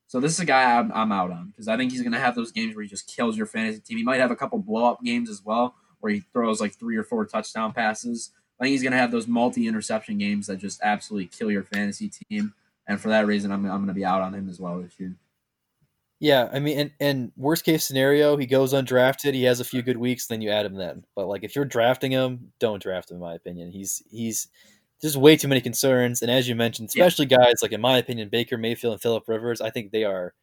So this is a guy I'm, I'm out on because I think he's going to have those games where he just kills your fantasy team. He might have a couple blow up games as well where he throws like three or four touchdown passes. I think he's going to have those multi interception games that just absolutely kill your fantasy team. And for that reason, I'm, I'm going to be out on him as well this year. Yeah, I mean, and, and worst case scenario, he goes undrafted. He has a few good weeks, then you add him then. But like, if you're drafting him, don't draft him. In my opinion, he's he's there's way too many concerns. And as you mentioned, especially yeah. guys like in my opinion, Baker Mayfield and Philip Rivers, I think they are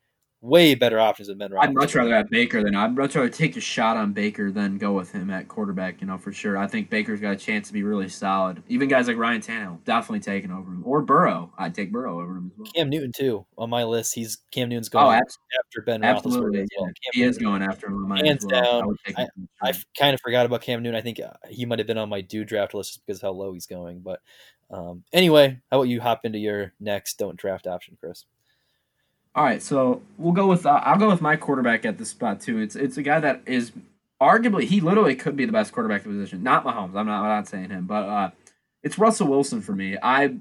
way better options than Ben I'd much rather have Baker than I'd much rather take a shot on Baker than go with him at quarterback. You know, for sure. I think Baker's got a chance to be really solid. Even guys like Ryan Tannehill, definitely taking over him. Or Burrow, I'd take Burrow over him as well. Cam Newton too on my list. He's Cam Newton's going oh, after Ben absolutely. Roethlisberger well. he Newton, is going after him. Hands well. down. I, I, I kind of forgot about Cam Newton. I think uh, he might have been on my do draft list just because of how low he's going. But um, anyway, how about you hop into your next don't draft option, Chris? All right, so we'll go with uh, I'll go with my quarterback at this spot too. It's it's a guy that is arguably he literally could be the best quarterback the position. Not Mahomes. I'm not I'm not saying him, but uh, it's Russell Wilson for me. I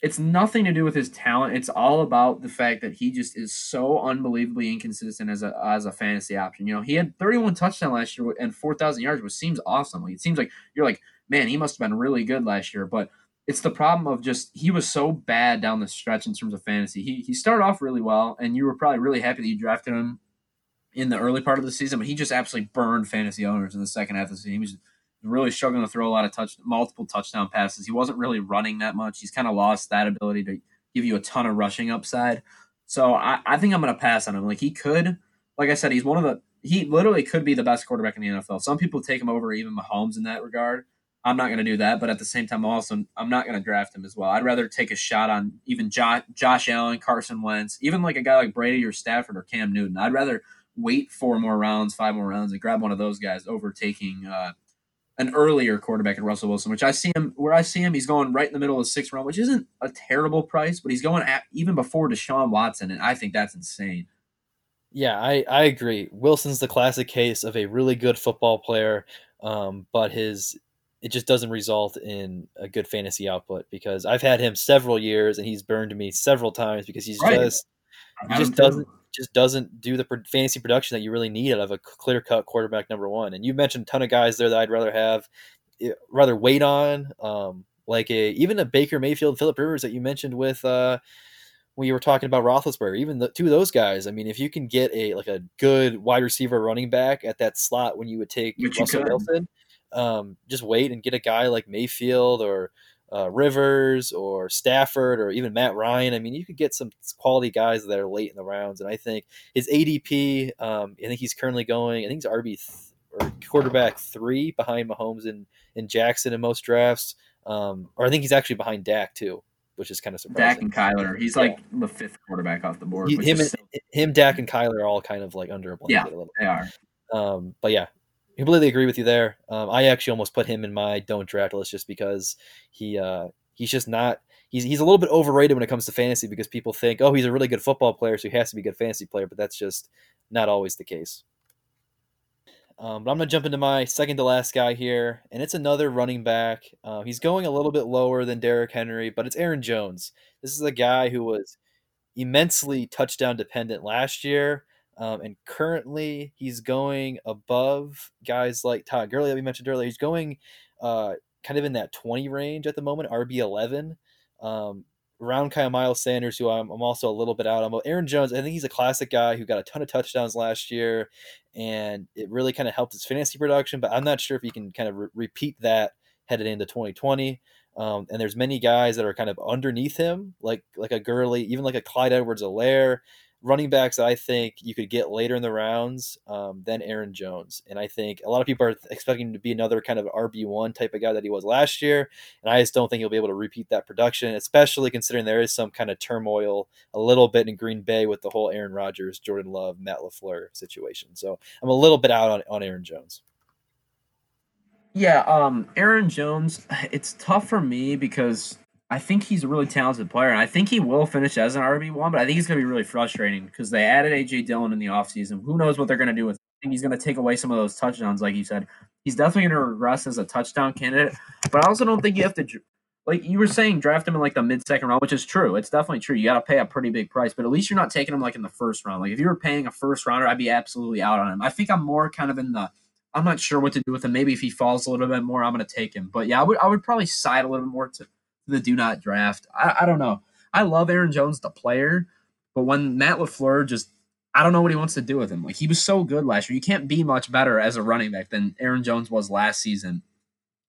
it's nothing to do with his talent. It's all about the fact that he just is so unbelievably inconsistent as a as a fantasy option. You know, he had 31 touchdowns last year and 4,000 yards, which seems awesome. Like, it seems like you're like, man, he must have been really good last year. But it's the problem of just he was so bad down the stretch in terms of fantasy. He he started off really well, and you were probably really happy that you drafted him in the early part of the season, but he just absolutely burned fantasy owners in the second half of the season. He was really struggling to throw a lot of touch, multiple touchdown passes. He wasn't really running that much. He's kind of lost that ability to give you a ton of rushing upside. So I, I think I'm going to pass on him. Like he could, like I said, he's one of the he literally could be the best quarterback in the NFL. Some people take him over even Mahomes in that regard. I'm not going to do that. But at the same time, also I'm not going to draft him as well. I'd rather take a shot on even Josh, Allen, Carson Wentz, even like a guy like Brady or Stafford or Cam Newton. I'd rather wait four more rounds, five more rounds, and grab one of those guys overtaking uh, an earlier quarterback in Russell Wilson, which I see him where I see him. He's going right in the middle of the sixth round, which isn't a terrible price, but he's going at, even before Deshaun Watson, and I think that's insane. Yeah, I, I agree. Wilson's the classic case of a really good football player, um, but his it just doesn't result in a good fantasy output because I've had him several years and he's burned me several times because he's right. just he just doesn't just doesn't do the fantasy production that you really need out of a clear cut quarterback number one. And you mentioned a ton of guys there that I'd rather have rather wait on, um, like a even a Baker Mayfield, Philip Rivers that you mentioned with uh, when you were talking about Roethlisberger. Even the two of those guys. I mean, if you can get a like a good wide receiver running back at that slot when you would take Which Russell Wilson um, just wait and get a guy like Mayfield or uh, Rivers or Stafford or even Matt Ryan. I mean, you could get some quality guys that are late in the rounds. And I think his ADP, um, I think he's currently going, I think he's RB th- or quarterback three behind Mahomes and, and Jackson in most drafts. Um, or I think he's actually behind Dak too, which is kind of surprising. Dak and Kyler, he's yeah. like the fifth quarterback off the board. Him, and, him, Dak, and Kyler are all kind of like under a blanket yeah, a little. They are. Um, but yeah, completely agree with you there. Um, I actually almost put him in my don't draft list just because he uh, he's just not he's he's a little bit overrated when it comes to fantasy because people think oh he's a really good football player so he has to be a good fantasy player, but that's just not always the case. Um, but I'm going to jump into my second to last guy here, and it's another running back. Uh, he's going a little bit lower than Derrick Henry, but it's Aaron Jones. This is a guy who was immensely touchdown dependent last year. Um, and currently, he's going above guys like Todd Gurley that we mentioned earlier. He's going uh, kind of in that 20 range at the moment, RB11. Um, around of Miles Sanders, who I'm, I'm, also a little bit out on. Aaron Jones, I think he's a classic guy who got a ton of touchdowns last year, and it really kind of helped his fantasy production. But I'm not sure if he can kind of re- repeat that headed into 2020. Um, and there's many guys that are kind of underneath him, like like a Gurley, even like a Clyde Edwards-Helaire running backs I think you could get later in the rounds um, than Aaron Jones. And I think a lot of people are expecting him to be another kind of RB1 type of guy that he was last year. And I just don't think he'll be able to repeat that production, especially considering there is some kind of turmoil a little bit in Green Bay with the whole Aaron Rodgers, Jordan Love, Matt LaFleur situation. So I'm a little bit out on, on Aaron Jones. Yeah, um, Aaron Jones, it's tough for me because I think he's a really talented player, and I think he will finish as an RB1, but I think he's going to be really frustrating because they added A.J. Dillon in the offseason. Who knows what they're going to do with him? I think he's going to take away some of those touchdowns, like you said. He's definitely going to regress as a touchdown candidate, but I also don't think you have to, like you were saying, draft him in like the mid second round, which is true. It's definitely true. You got to pay a pretty big price, but at least you're not taking him like in the first round. Like if you were paying a first rounder, I'd be absolutely out on him. I think I'm more kind of in the I'm not sure what to do with him. Maybe if he falls a little bit more, I'm going to take him. But yeah, I would I would probably side a little bit more to the do not draft. I, I don't know. I love Aaron Jones, the player, but when Matt LaFleur just I don't know what he wants to do with him. Like he was so good last year. You can't be much better as a running back than Aaron Jones was last season.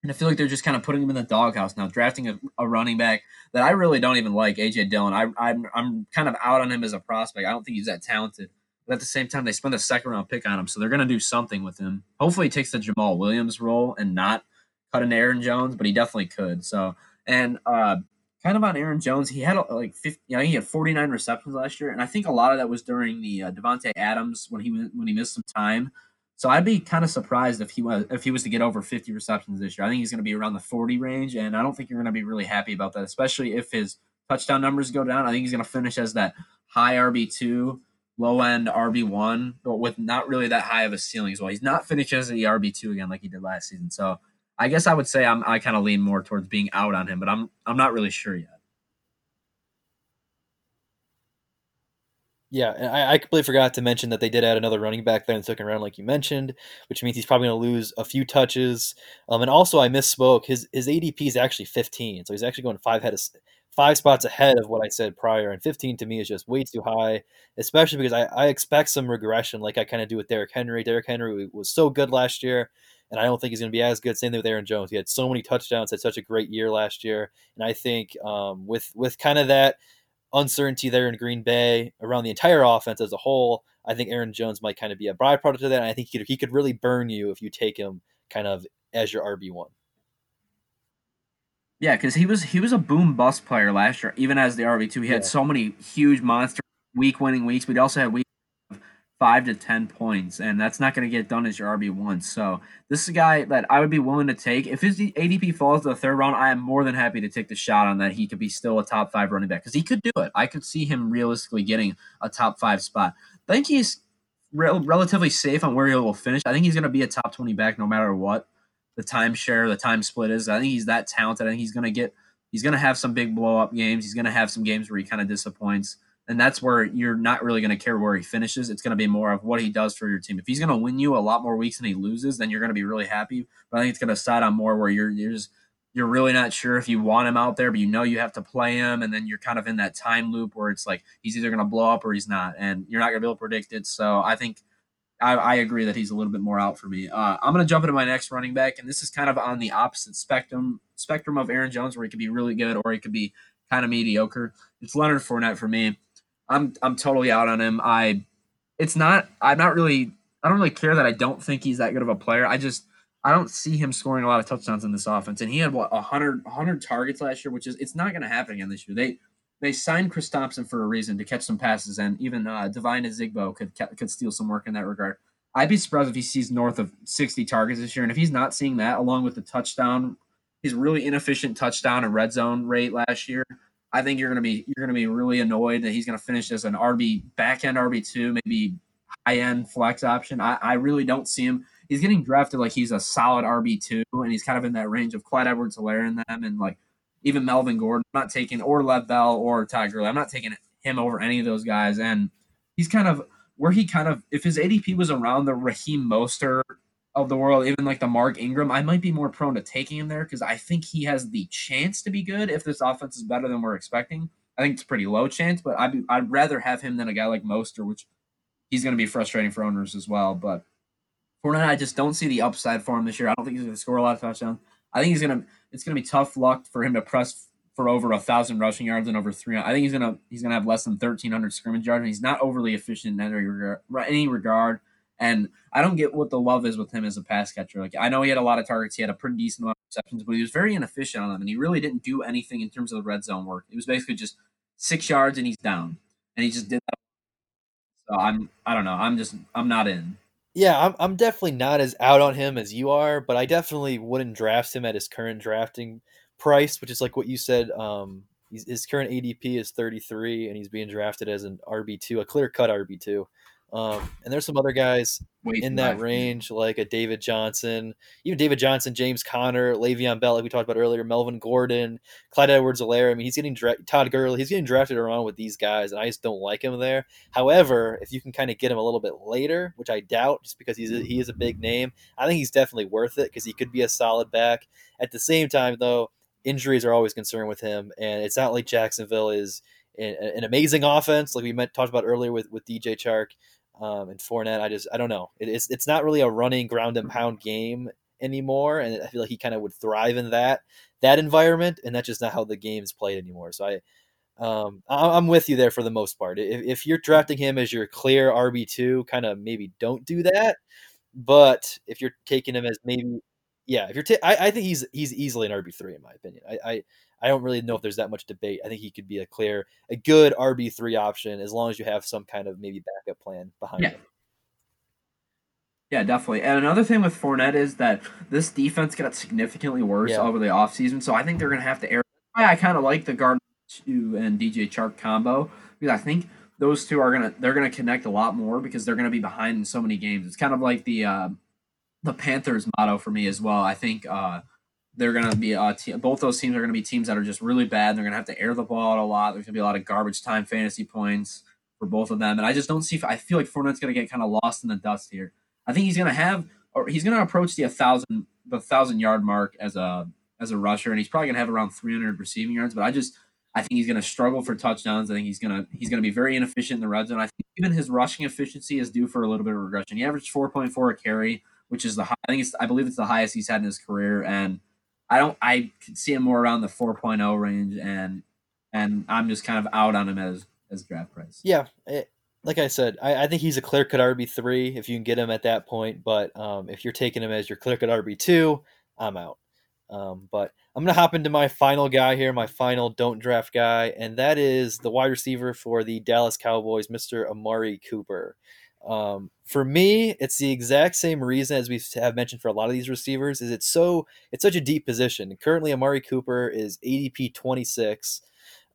And I feel like they're just kind of putting him in the doghouse now, drafting a, a running back that I really don't even like, AJ Dillon. I, I'm I'm kind of out on him as a prospect. I don't think he's that talented. But at the same time, they spent a second round pick on him, so they're going to do something with him. Hopefully, he takes the Jamaal Williams role and not cut an Aaron Jones, but he definitely could. So, and uh, kind of on Aaron Jones, he had like 50, you know, he had 49 receptions last year, and I think a lot of that was during the uh, Davante Adams when he when he missed some time. So I'd be kind of surprised if he was if he was to get over 50 receptions this year. I think he's going to be around the 40 range, and I don't think you're going to be really happy about that, especially if his touchdown numbers go down. I think he's going to finish as that high RB two low end RB one, but with not really that high of a ceiling as well. He's not finishing as the RB two again like he did last season. So I guess I would say I'm I kind of lean more towards being out on him, but I'm I'm not really sure yet. Yeah, and I, I completely forgot to mention that they did add another running back there in the second round, like you mentioned, which means he's probably going to lose a few touches. Um, and also, I misspoke. His his ADP is actually 15, so he's actually going five head of, five spots ahead of what I said prior. And 15 to me is just way too high, especially because I, I expect some regression, like I kind of do with Derrick Henry. Derrick Henry was so good last year, and I don't think he's going to be as good. Same thing with Aaron Jones. He had so many touchdowns, had such a great year last year, and I think um, with with kind of that uncertainty there in Green Bay around the entire offense as a whole, I think Aaron Jones might kind of be a byproduct of that. And I think he could, he could really burn you if you take him kind of as your RB one. Yeah, because he was he was a boom bust player last year, even as the RB two. He had so many huge monster week winning weeks, but he also had weeks of five to ten points, and that's not going to get done as your RB one. So this is a guy that I would be willing to take if his ADP falls to the third round. I am more than happy to take the shot on that. He could be still a top five running back because he could do it. I could see him realistically getting a top five spot. I think he's rel- relatively safe on where he will finish. I think he's going to be a top twenty back no matter what the timeshare, the time split is. I think he's that talented. I think he's gonna get he's gonna have some big blow up games. He's gonna have some games where he kind of disappoints. And that's where you're not really going to care where he finishes. It's going to be more of what he does for your team. If he's going to win you a lot more weeks than he loses, then you're going to be really happy. But I think it's going to side on more where you're you're just you're really not sure if you want him out there, but you know you have to play him, and then you're kind of in that time loop where it's like he's either going to blow up or he's not, and you're not going to be able to predict it. So I think I, I, agree that he's a little bit more out for me. Uh, I'm going to jump into my next running back, and this is kind of on the opposite spectrum spectrum of Aaron Jones, where he could be really good or he could be kind of mediocre. It's Leonard Fournette for me. I'm I'm totally out on him. I it's not I'm not really I don't really care that I don't think he's that good of a player. I just I don't see him scoring a lot of touchdowns in this offense. And he had what 100 100 targets last year, which is it's not going to happen again this year. They they signed Chris Thompson for a reason to catch some passes, and even uh, Devine Ozigbo could could steal some work in that regard. I'd be surprised if he sees north of 60 targets this year, and if he's not seeing that, along with the touchdown, his really inefficient touchdown and red zone rate last year, I think you're gonna be you're gonna be really annoyed that he's gonna finish as an RB back end RB two, maybe high end flex option. I, I really don't see him. He's getting drafted like he's a solid RB two, and he's kind of in that range of Clyde Edwards-Helaire in them, and like even Melvin Gordon. I'm not taking or Lev Bell or Ty Gurley. I'm not taking him over any of those guys. And he's kind of where he kind of if his ADP was around the Raheem Mostert of the world, even like the Mark Ingram, I might be more prone to taking him there because I think he has the chance to be good if this offense is better than we're expecting. I think it's pretty low chance, but I'd, I'd rather have him than a guy like Mostert, which he's going to be frustrating for owners as well. But Fournette, I just don't see the upside for him this year. I don't think he's going to score a lot of touchdowns. I think he's going to it's going to be tough luck for him to press for over a thousand rushing yards and over three. I think he's gonna he's gonna have less than thirteen hundred scrimmage yards. And he's not overly efficient in any regard, any regard. And I don't get what the love is with him as a pass catcher. Like I know he had a lot of targets, he had a pretty decent amount of receptions, but he was very inefficient on them, and he really didn't do anything in terms of the red zone work. It was basically just six yards and he's down, and he just did that. So I'm I don't know. I'm just I'm not in. Yeah, I'm I'm definitely not as out on him as you are, but I definitely wouldn't draft him at his current drafting price, which is like what you said. Um, his current ADP is 33, and he's being drafted as an RB two, a clear cut RB two. Um, and there's some other guys Wait, in that range, like a David Johnson, even David Johnson, James Conner, Le'Veon Bell, like we talked about earlier, Melvin Gordon, Clyde Edwards-Helaire. I mean, he's getting dra- Todd Gurley. He's getting drafted around with these guys, and I just don't like him there. However, if you can kind of get him a little bit later, which I doubt, just because he's a, he is a big name, I think he's definitely worth it because he could be a solid back. At the same time, though, injuries are always concerned with him, and it's not like Jacksonville is an, an amazing offense like we met, talked about earlier with with DJ Chark um, and Fournette. I just I don't know. It, it's it's not really a running ground and pound game anymore, and I feel like he kind of would thrive in that that environment, and that's just not how the game is played anymore. So I. Um, I'm with you there for the most part. If, if you're drafting him as your clear RB two, kind of maybe don't do that. But if you're taking him as maybe yeah, if you're, ta- I, I think he's he's easily an RB three in my opinion. I, I I don't really know if there's that much debate. I think he could be a clear, a good RB three option as long as you have some kind of maybe backup plan behind yeah. him. Yeah, definitely. And another thing with Fournette is that this defense got significantly worse yeah. over the offseason. So I think they're going to have to air. I kind of like the Gardner and DJ Chark combo because I think those two are gonna they're gonna connect a lot more because they're gonna be behind in so many games. It's kind of like the uh, the Panthers motto for me as well. I think uh, they're going to be uh, te- both those teams are going to be teams that are just really bad. they're going to have to air the ball out a lot. There's going to be a lot of garbage time fantasy points for both of them. And I just don't see. I feel like Fournette's going to get kind of lost in the dust here. I think he's going to have or he's going to approach the thousand the thousand yard mark as a as a rusher, and he's probably going to have around 300 receiving yards. But I just I think he's going to struggle for touchdowns. I think he's going to he's going to be very inefficient in the red zone. I think even his rushing efficiency is due for a little bit of regression. He averaged 4.4 a carry which is the high, I think it's I believe it's the highest he's had in his career, and I don't I could see him more around the 4.0 range, and and I'm just kind of out on him as as draft price. Yeah, it, like I said, I, I, think he's a clear cut RB three if you can get him at that point. But um, if you're taking him as your clear cut RB two, I'm out. Um, but I'm gonna hop into my final guy here, my final don't draft guy, and that is the wide receiver for the Dallas Cowboys, Mr. Amari Cooper. Um, for me, it's the exact same reason as we have mentioned for a lot of these receivers. Is it's so it's such a deep position. Currently, Amari Cooper is ADP 26.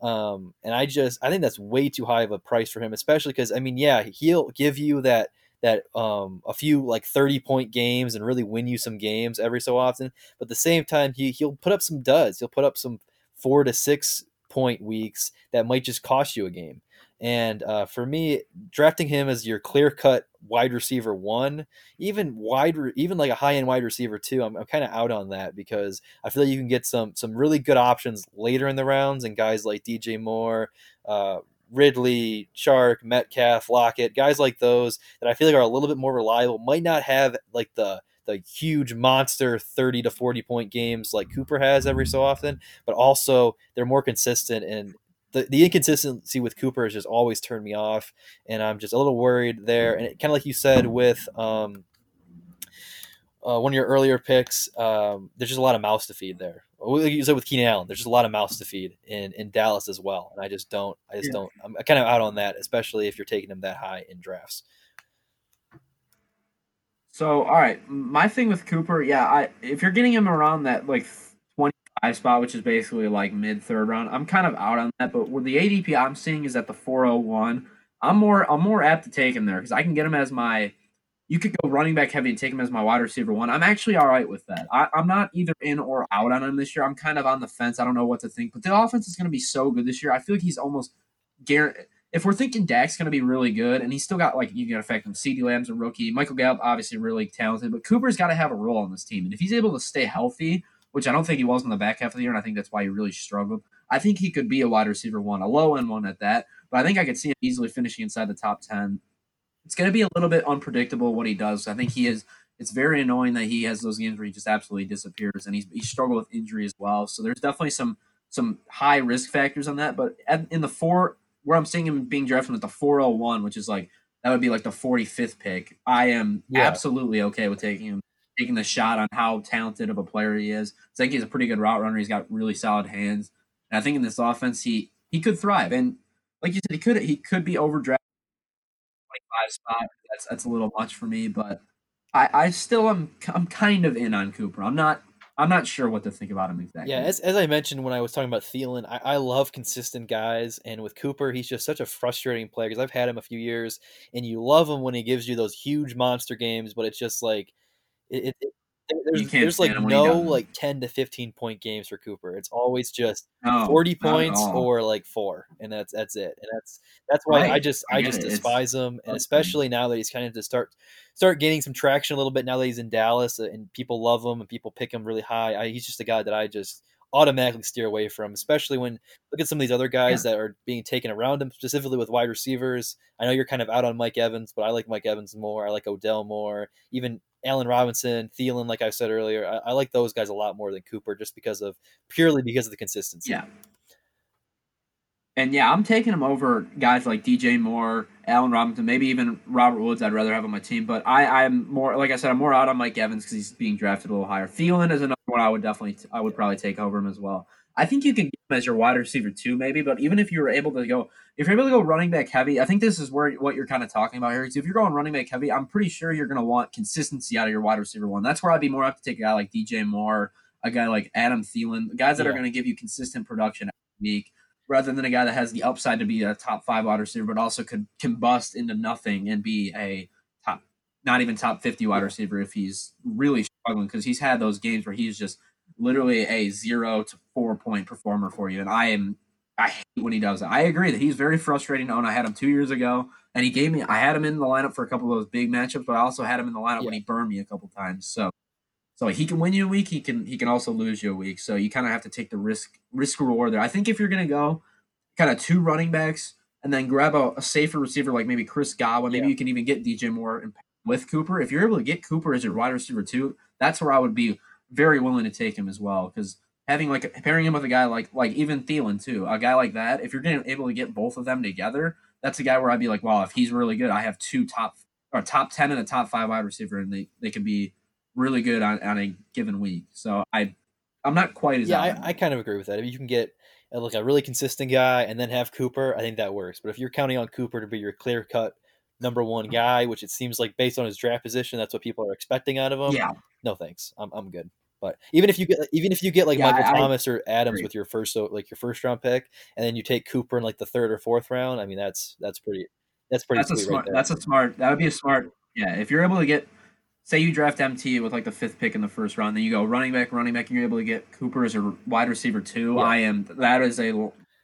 Um, and I just I think that's way too high of a price for him, especially because I mean, yeah, he'll give you that that um, a few like 30 point games and really win you some games every so often. But at the same time, he he'll put up some duds. He'll put up some four to six point weeks that might just cost you a game. And uh, for me, drafting him as your clear cut wide receiver one, even wide, even like a high end wide receiver two, I'm, I'm kind of out on that because I feel like you can get some some really good options later in the rounds, and guys like DJ Moore, uh, Ridley, Chark, Metcalf, Lockett, guys like those that I feel like are a little bit more reliable, might not have like the the huge monster 30 to 40 point games like Cooper has every so often, but also they're more consistent and the, the inconsistency with Cooper has just always turned me off, and I'm just a little worried there. And kind of like you said with um, uh, one of your earlier picks, um, there's just a lot of mouths to feed there. Like you said with Keenan Allen, there's just a lot of mouths to feed in, in Dallas as well, and I just don't, I just yeah. don't, I'm kind of out on that, especially if you're taking him that high in drafts. So, all right, my thing with Cooper, yeah, I if you're getting him around that like spot, which is basically like mid third round. I'm kind of out on that, but with the ADP I'm seeing is at the 401. I'm more I'm more apt to take him there because I can get him as my. You could go running back heavy and take him as my wide receiver one. I'm actually all right with that. I, I'm not either in or out on him this year. I'm kind of on the fence. I don't know what to think, but the offense is going to be so good this year. I feel like he's almost guaranteed. If we're thinking Dak's going to be really good, and he's still got like you can affect him. CeeDee Lamb's a rookie. Michael Gallup obviously really talented, but Cooper's got to have a role on this team, and if he's able to stay healthy which I don't think he was in the back half of the year, and I think that's why he really struggled. I think he could be a wide receiver one, a low end one at that, but I think I could see him easily finishing inside the top 10. It's going to be a little bit unpredictable what he does. I think he is. It's very annoying that he has those games where he just absolutely disappears, and he's he struggled with injury as well. So there's definitely some some high risk factors on that. But at, in the four, where I'm seeing him being drafted at the 401, which is like that would be like the 45th pick. I am yeah. absolutely okay with taking him, taking the shot on how talented of a player he is. I think he's a pretty good route runner. He's got really solid hands, and I think in this offense he he could thrive. And like you said, he could he could be overdrafted 25 spot. That's that's a little much for me, but I I still am I'm kind of in on Cooper. I'm not I'm not sure what to think about him exactly. Yeah, as, as I mentioned when I was talking about Thielen, I, I love consistent guys, and with Cooper, he's just such a frustrating player because I've had him a few years, and you love him when he gives you those huge monster games, but it's just like it, it, there's, there's like no like 10 to 15 point games for Cooper. It's always just no, 40 points or like four and that's that's it. And that's that's why right. I just I, I just despise it's, him and especially now that he's kind of to start start gaining some traction a little bit now that he's in Dallas uh, and people love him and people pick him really high. I, he's just a guy that I just automatically steer away from, especially when look at some of these other guys yeah. that are being taken around him, specifically with wide receivers. I know you're kind of out on Mike Evans, but I like Mike Evans more. I like Odell more. Even Allen Robinson, Thielen, like I said earlier, I, I, like those guys a lot more than Cooper, just because of purely because of the consistency. Yeah. And yeah, I'm taking him over guys like DJ Moore, Allen Robinson, maybe even Robert Woods. I'd rather have on my team, but I, I'm more like I said, I'm more out on Mike Evans because he's being drafted a little higher. Thielen is another one I would definitely, I would probably take over him as well. I think you can get him as your wide receiver too, maybe. But even if you were able to go, if you're able to go running back heavy, I think this is where what you're kind of talking about here. Because if you're going running back heavy, I'm pretty sure you're going to want consistency out of your wide receiver one. That's where I'd be more apt to take a guy like DJ Moore, a guy like Adam Thielen, guys that yeah. are going to give you consistent production every week, rather than a guy that has the upside to be a top five wide receiver, but also could combust into nothing and be a top, not even top 50 wide receiver if he's really struggling. Because he's had those games where he's just literally a zero to four point performer for you. And I am I hate when he does that. I agree that he's very frustrating to own. I had him two years ago, and he gave me I had him in the lineup for a couple of those big matchups, but I also had him in the lineup yeah. when he burned me a couple times. So so he can win you a week, he can he can also lose you a week. So you kind of have to take the risk risk reward there. I think if you're gonna go kind of two running backs and then grab a, a safer receiver like maybe Chris Godwin, maybe yeah. you can even get DJ Moore and with Cooper. If you're able to get Cooper as your wide receiver too, that's where I would be very willing to take him as well because having like pairing him with a guy like like even Thielen too, a guy like that. If you're getting able to get both of them together, that's a guy where I'd be like, wow, if he's really good, I have two top or top ten and a top five wide receiver, and they they can be really good on, on a given week. So I I'm not quite as yeah. I, I, kind of agree with that. If you can get uh, like a really consistent guy and then have Cooper, I think that works. But if you're counting on Cooper to be your clear cut number one mm-hmm. guy, which it seems like based on his draft position, that's what people are expecting out of him. Yeah. No thanks. I'm I'm good. But even if you get even if you get like yeah, Michael I, Thomas or Adams with your first so like your first round pick, and then you take Cooper in like the third or fourth round, I mean that's that's pretty that's pretty. That's a smart. Right that's a smart. That would be a smart. Yeah, if you're able to get, say you draft MT with like the fifth pick in the first round, then you go running back, running back, and you're able to get Cooper as a wide receiver too. Yeah. I am. That is a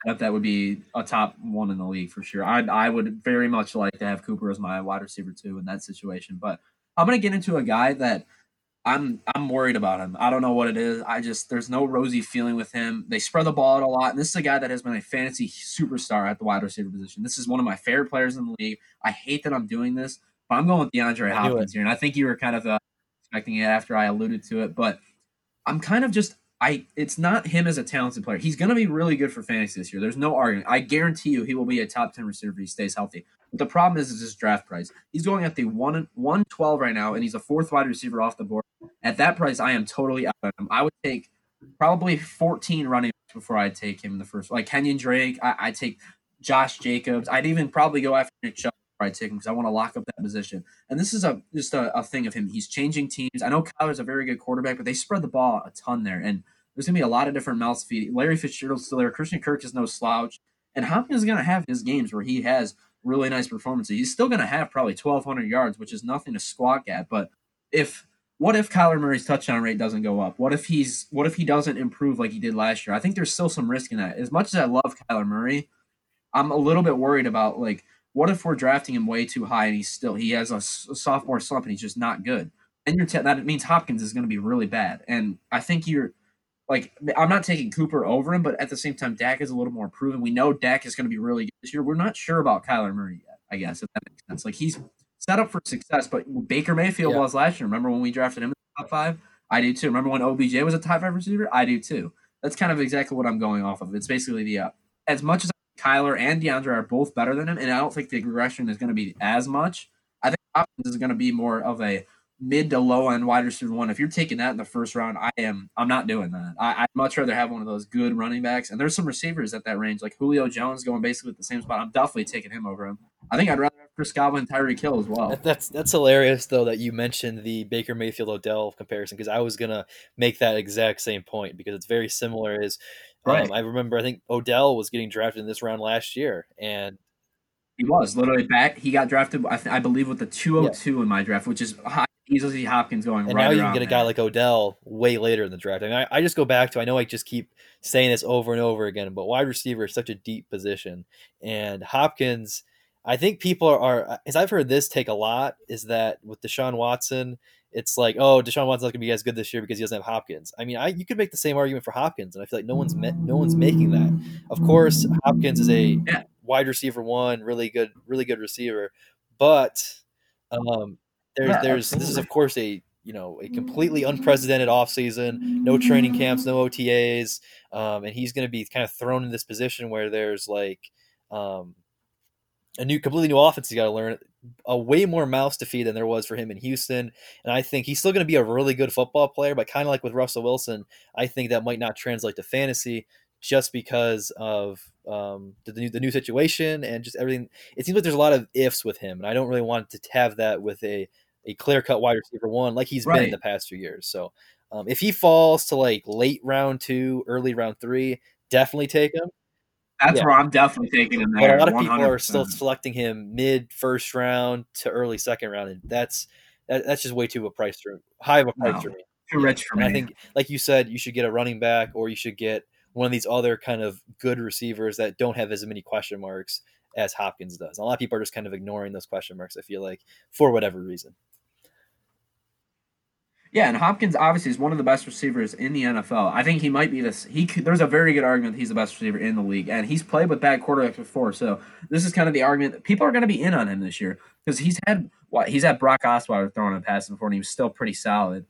that that would be a top one in the league for sure. I I would very much like to have Cooper as my wide receiver too in that situation. But I'm gonna get into a guy that I'm I'm worried about him. I don't know what it is. I just there's no rosy feeling with him. They spread the ball out a lot, and this is a guy that has been a fantasy superstar at the wide receiver position. This is one of my favorite players in the league. I hate that I'm doing this, I'm going with DeAndre Hopkins here, and I think you were kind of uh, expecting it after I alluded to it, but I'm kind of just I. It's not him as a talented player. He's going to be really good for fantasy this year. There's no argument. I guarantee you, he will be a top ten receiver if he stays healthy. But the problem is, is his draft price. He's going at the one one twelve right now, and he's a fourth wide receiver off the board. At that price, I am totally out of him. I would take probably 14 running before I'd take him in the first. Like Kenyan Drake, I, I'd take Josh Jacobs. I'd even probably go after Nick Chubb before I take him because I want to lock up that position. And this is a just a, a, thing of him. He's changing teams. I know Kyler's a very good quarterback, but they spread the ball a ton there. And there's gonna be a lot of different mouths feed. Larry Fitzgerald's still there. Christian Kirk is no slouch. And Hopkins is gonna have his games where he has really nice performances. He's still gonna have probably 1,200 yards, which is nothing to squawk at. But if what if Kyler Murray's touchdown rate doesn't go up? What if he's what if he doesn't improve like he did last year? I think there's still some risk in that. As much as I love Kyler Murray, I'm a little bit worried about like what if we're drafting him way too high and he's still he has a, a sophomore slump and he's just not good. And you're t- that means Hopkins is going to be really bad. And I think you're like I'm not taking Cooper over him, but at the same time, Dak is a little more proven. We know Dak is going to be really good this year. We're not sure about Kyler Murray yet. I guess if that makes sense. Like he's set up for success. But Baker Mayfield yeah. was last year. Remember when we drafted him in the top five? I do too. Remember when OBJ was a top five receiver? I do too. that's kind of exactly what I'm going off of. It's basically the uh, as much as Kyler and DeAndre are both better than him, and I don't think the regression is going to be as much. I think Hopkins is going to be more of a mid to low end wide receiver one. If you're taking that in the first round, I am. I'm not doing that. I, would much rather have one of those good running backs. And there's some receivers at that range, like Julio Jones, going basically at the same spot. I'm definitely taking him over him. I think I'd rather have Chris Godwin, and Tyreek Hill as well. That, that's that's hilarious though that you mentioned the Baker Mayfield Odell comparison because I was gonna make that exact same point because it's very similar. Is right. Um, I remember I think Odell was getting drafted in this round last year and he was literally back. He got drafted, I, th- I believe, with the 202 yeah. in my draft, which is high easily Hopkins going. And right now you can get a guy like Odell way later in the draft. I mean, I, I, just go back to I know I just keep saying this over and over again, but wide receiver is such a deep position, and Hopkins. I think people are, are as I've heard this take a lot is that with Deshaun Watson, it's like, oh, Deshaun Watson's not going to be as good this year because he doesn't have Hopkins. I mean, I you could make the same argument for Hopkins, and I feel like no one's met, no one's making that. Of course, Hopkins is a yeah. wide receiver one, really good, really good receiver, but um, there's yeah, there's absolutely. this is of course a you know a completely unprecedented offseason no training camps no otas um, and he's going to be kind of thrown in this position where there's like um, a new completely new offense he's got to learn a way more mouths to feed than there was for him in houston and i think he's still going to be a really good football player but kind of like with russell wilson i think that might not translate to fantasy just because of um, the, the, new, the new situation and just everything. It seems like there's a lot of ifs with him, and I don't really want to have that with a a clear cut wide receiver one like he's right. been in the past few years. So um, if he falls to like late round two, early round three, definitely take him. That's yeah. where I'm definitely taking him. There, but a lot of 100%. people are still selecting him mid first round to early second round, and that's that, that's just way too a price for high of a price no, for me. Too rich for and me. I think, like you said, you should get a running back, or you should get one of these other kind of good receivers that don't have as many question marks as Hopkins does. A lot of people are just kind of ignoring those question marks. I feel like for whatever reason. Yeah, and Hopkins obviously is one of the best receivers in the NFL. I think he might be this. He there's a very good argument he's the best receiver in the league, and he's played with bad quarterbacks before. So this is kind of the argument that people are going to be in on him this year because he's had what he's had Brock Osweiler throwing a pass before, and he was still pretty solid.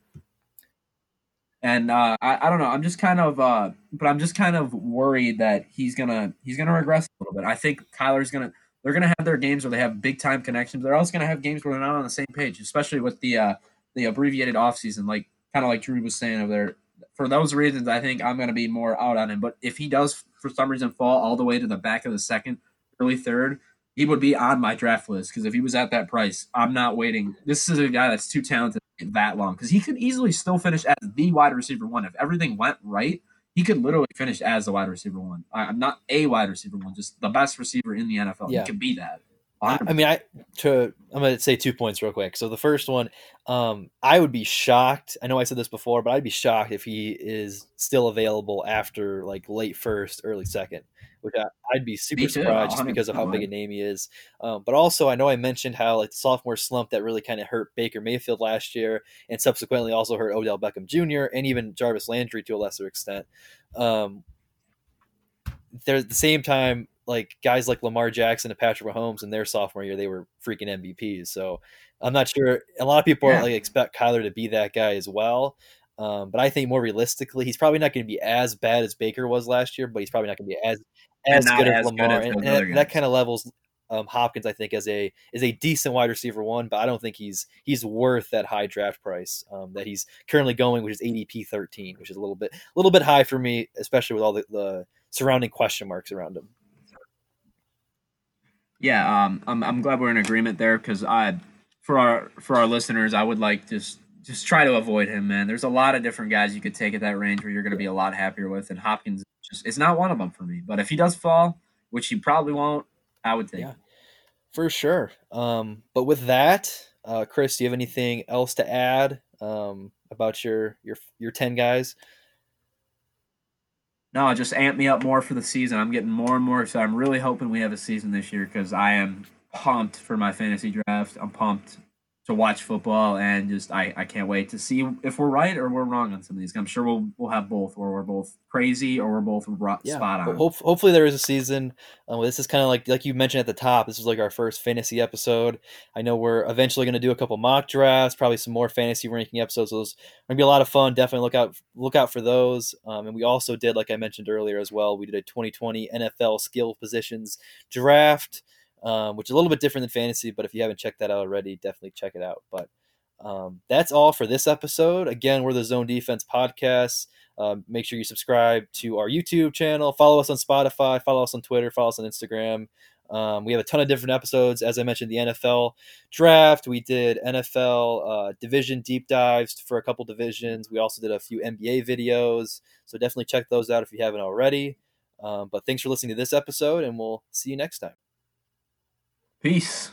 And uh, I, I don't know. I'm just kind of, uh, but I'm just kind of worried that he's gonna he's gonna regress a little bit. I think Kyler's gonna they're gonna have their games where they have big time connections. They're also gonna have games where they're not on the same page, especially with the uh, the abbreviated offseason, like kind of like Drew was saying over there. For those reasons, I think I'm going to be more out on him. But if he does, for some reason, fall all the way to the back of the second, early third, he would be on my draft list because if he was at that price, I'm not waiting. This is a guy that's too talented that long because he could easily still finish as the wide receiver one if everything went right. He could literally finish as the wide receiver one. I'm not a wide receiver one, just the best receiver in the NFL. Yeah. He could be that. I mean, I to I'm gonna say two points real quick. So the first one, um, I would be shocked. I know I said this before, but I'd be shocked if he is still available after like late first, early second. Which I, would be super surprised just because of how big a name he is. Um, but also, I know I mentioned how like the sophomore slump that really kind of hurt Baker Mayfield last year, and subsequently also hurt Odell Beckham Jr. and even Jarvis Landry to a lesser extent. Um, there at the same time like guys like Lamar Jackson and Patrick Mahomes in their sophomore year, they were freaking MVPs. So I'm not sure. A lot of people yeah. like expect Kyler to be that guy as well. Um, but I think more realistically, he's probably not going to be as bad as Baker was last year, but he's probably not going to be as as good as, Lamar. Good as and, and that, that kind of levels um, Hopkins, I think, as a is a decent wide receiver one, but I don't think he's he's worth that high draft price um, that he's currently going, which is ADP 13, which is a little bit a little bit high for me, especially with all the, the surrounding question marks around him. Yeah, um, I'm I'm glad we're in agreement there because I, for our for our listeners, I would like just just try to avoid him, man. There's a lot of different guys you could take at that range where you're going to be a lot happier with, and Hopkins just it's not one of them for me. But if he does fall, which he probably won't, I would take. Yeah, for sure. Um, but with that, uh, Chris, do you have anything else to add um, about your your your ten guys? No, just amp me up more for the season. I'm getting more and more So I'm really hoping we have a season this year because I am pumped for my fantasy draft. I'm pumped to watch football, and just I, I can't wait to see if we're right or we're wrong on some of these. I'm sure we'll we'll have both, or we're both crazy, or we're both yeah. spot on. Hope, hopefully, there is a season. Uh, this is kind of like like you mentioned at the top. This is like our first fantasy episode. I know we're eventually going to do a couple mock drafts, probably some more fantasy ranking episodes. Those are going to be a lot of fun. Definitely look out look out for those. Um, and we also did, like I mentioned earlier as well, we did a 2020 NFL skill positions draft um, which is a little bit different than fantasy. But if you haven't checked that out already, definitely check it out. But um, that's all for this episode. Again, we're the Zone Defense Podcast. Um, make sure you subscribe to our YouTube channel, follow us on Spotify, follow us on Twitter, follow us on Instagram. Um, we have a ton of different episodes. As I mentioned, the NFL draft. We did NFL uh, division deep dives for a couple divisions. We also did a few NBA videos. So definitely check those out if you haven't already. Um, but thanks for listening to this episode, and we'll see you next time. Peace.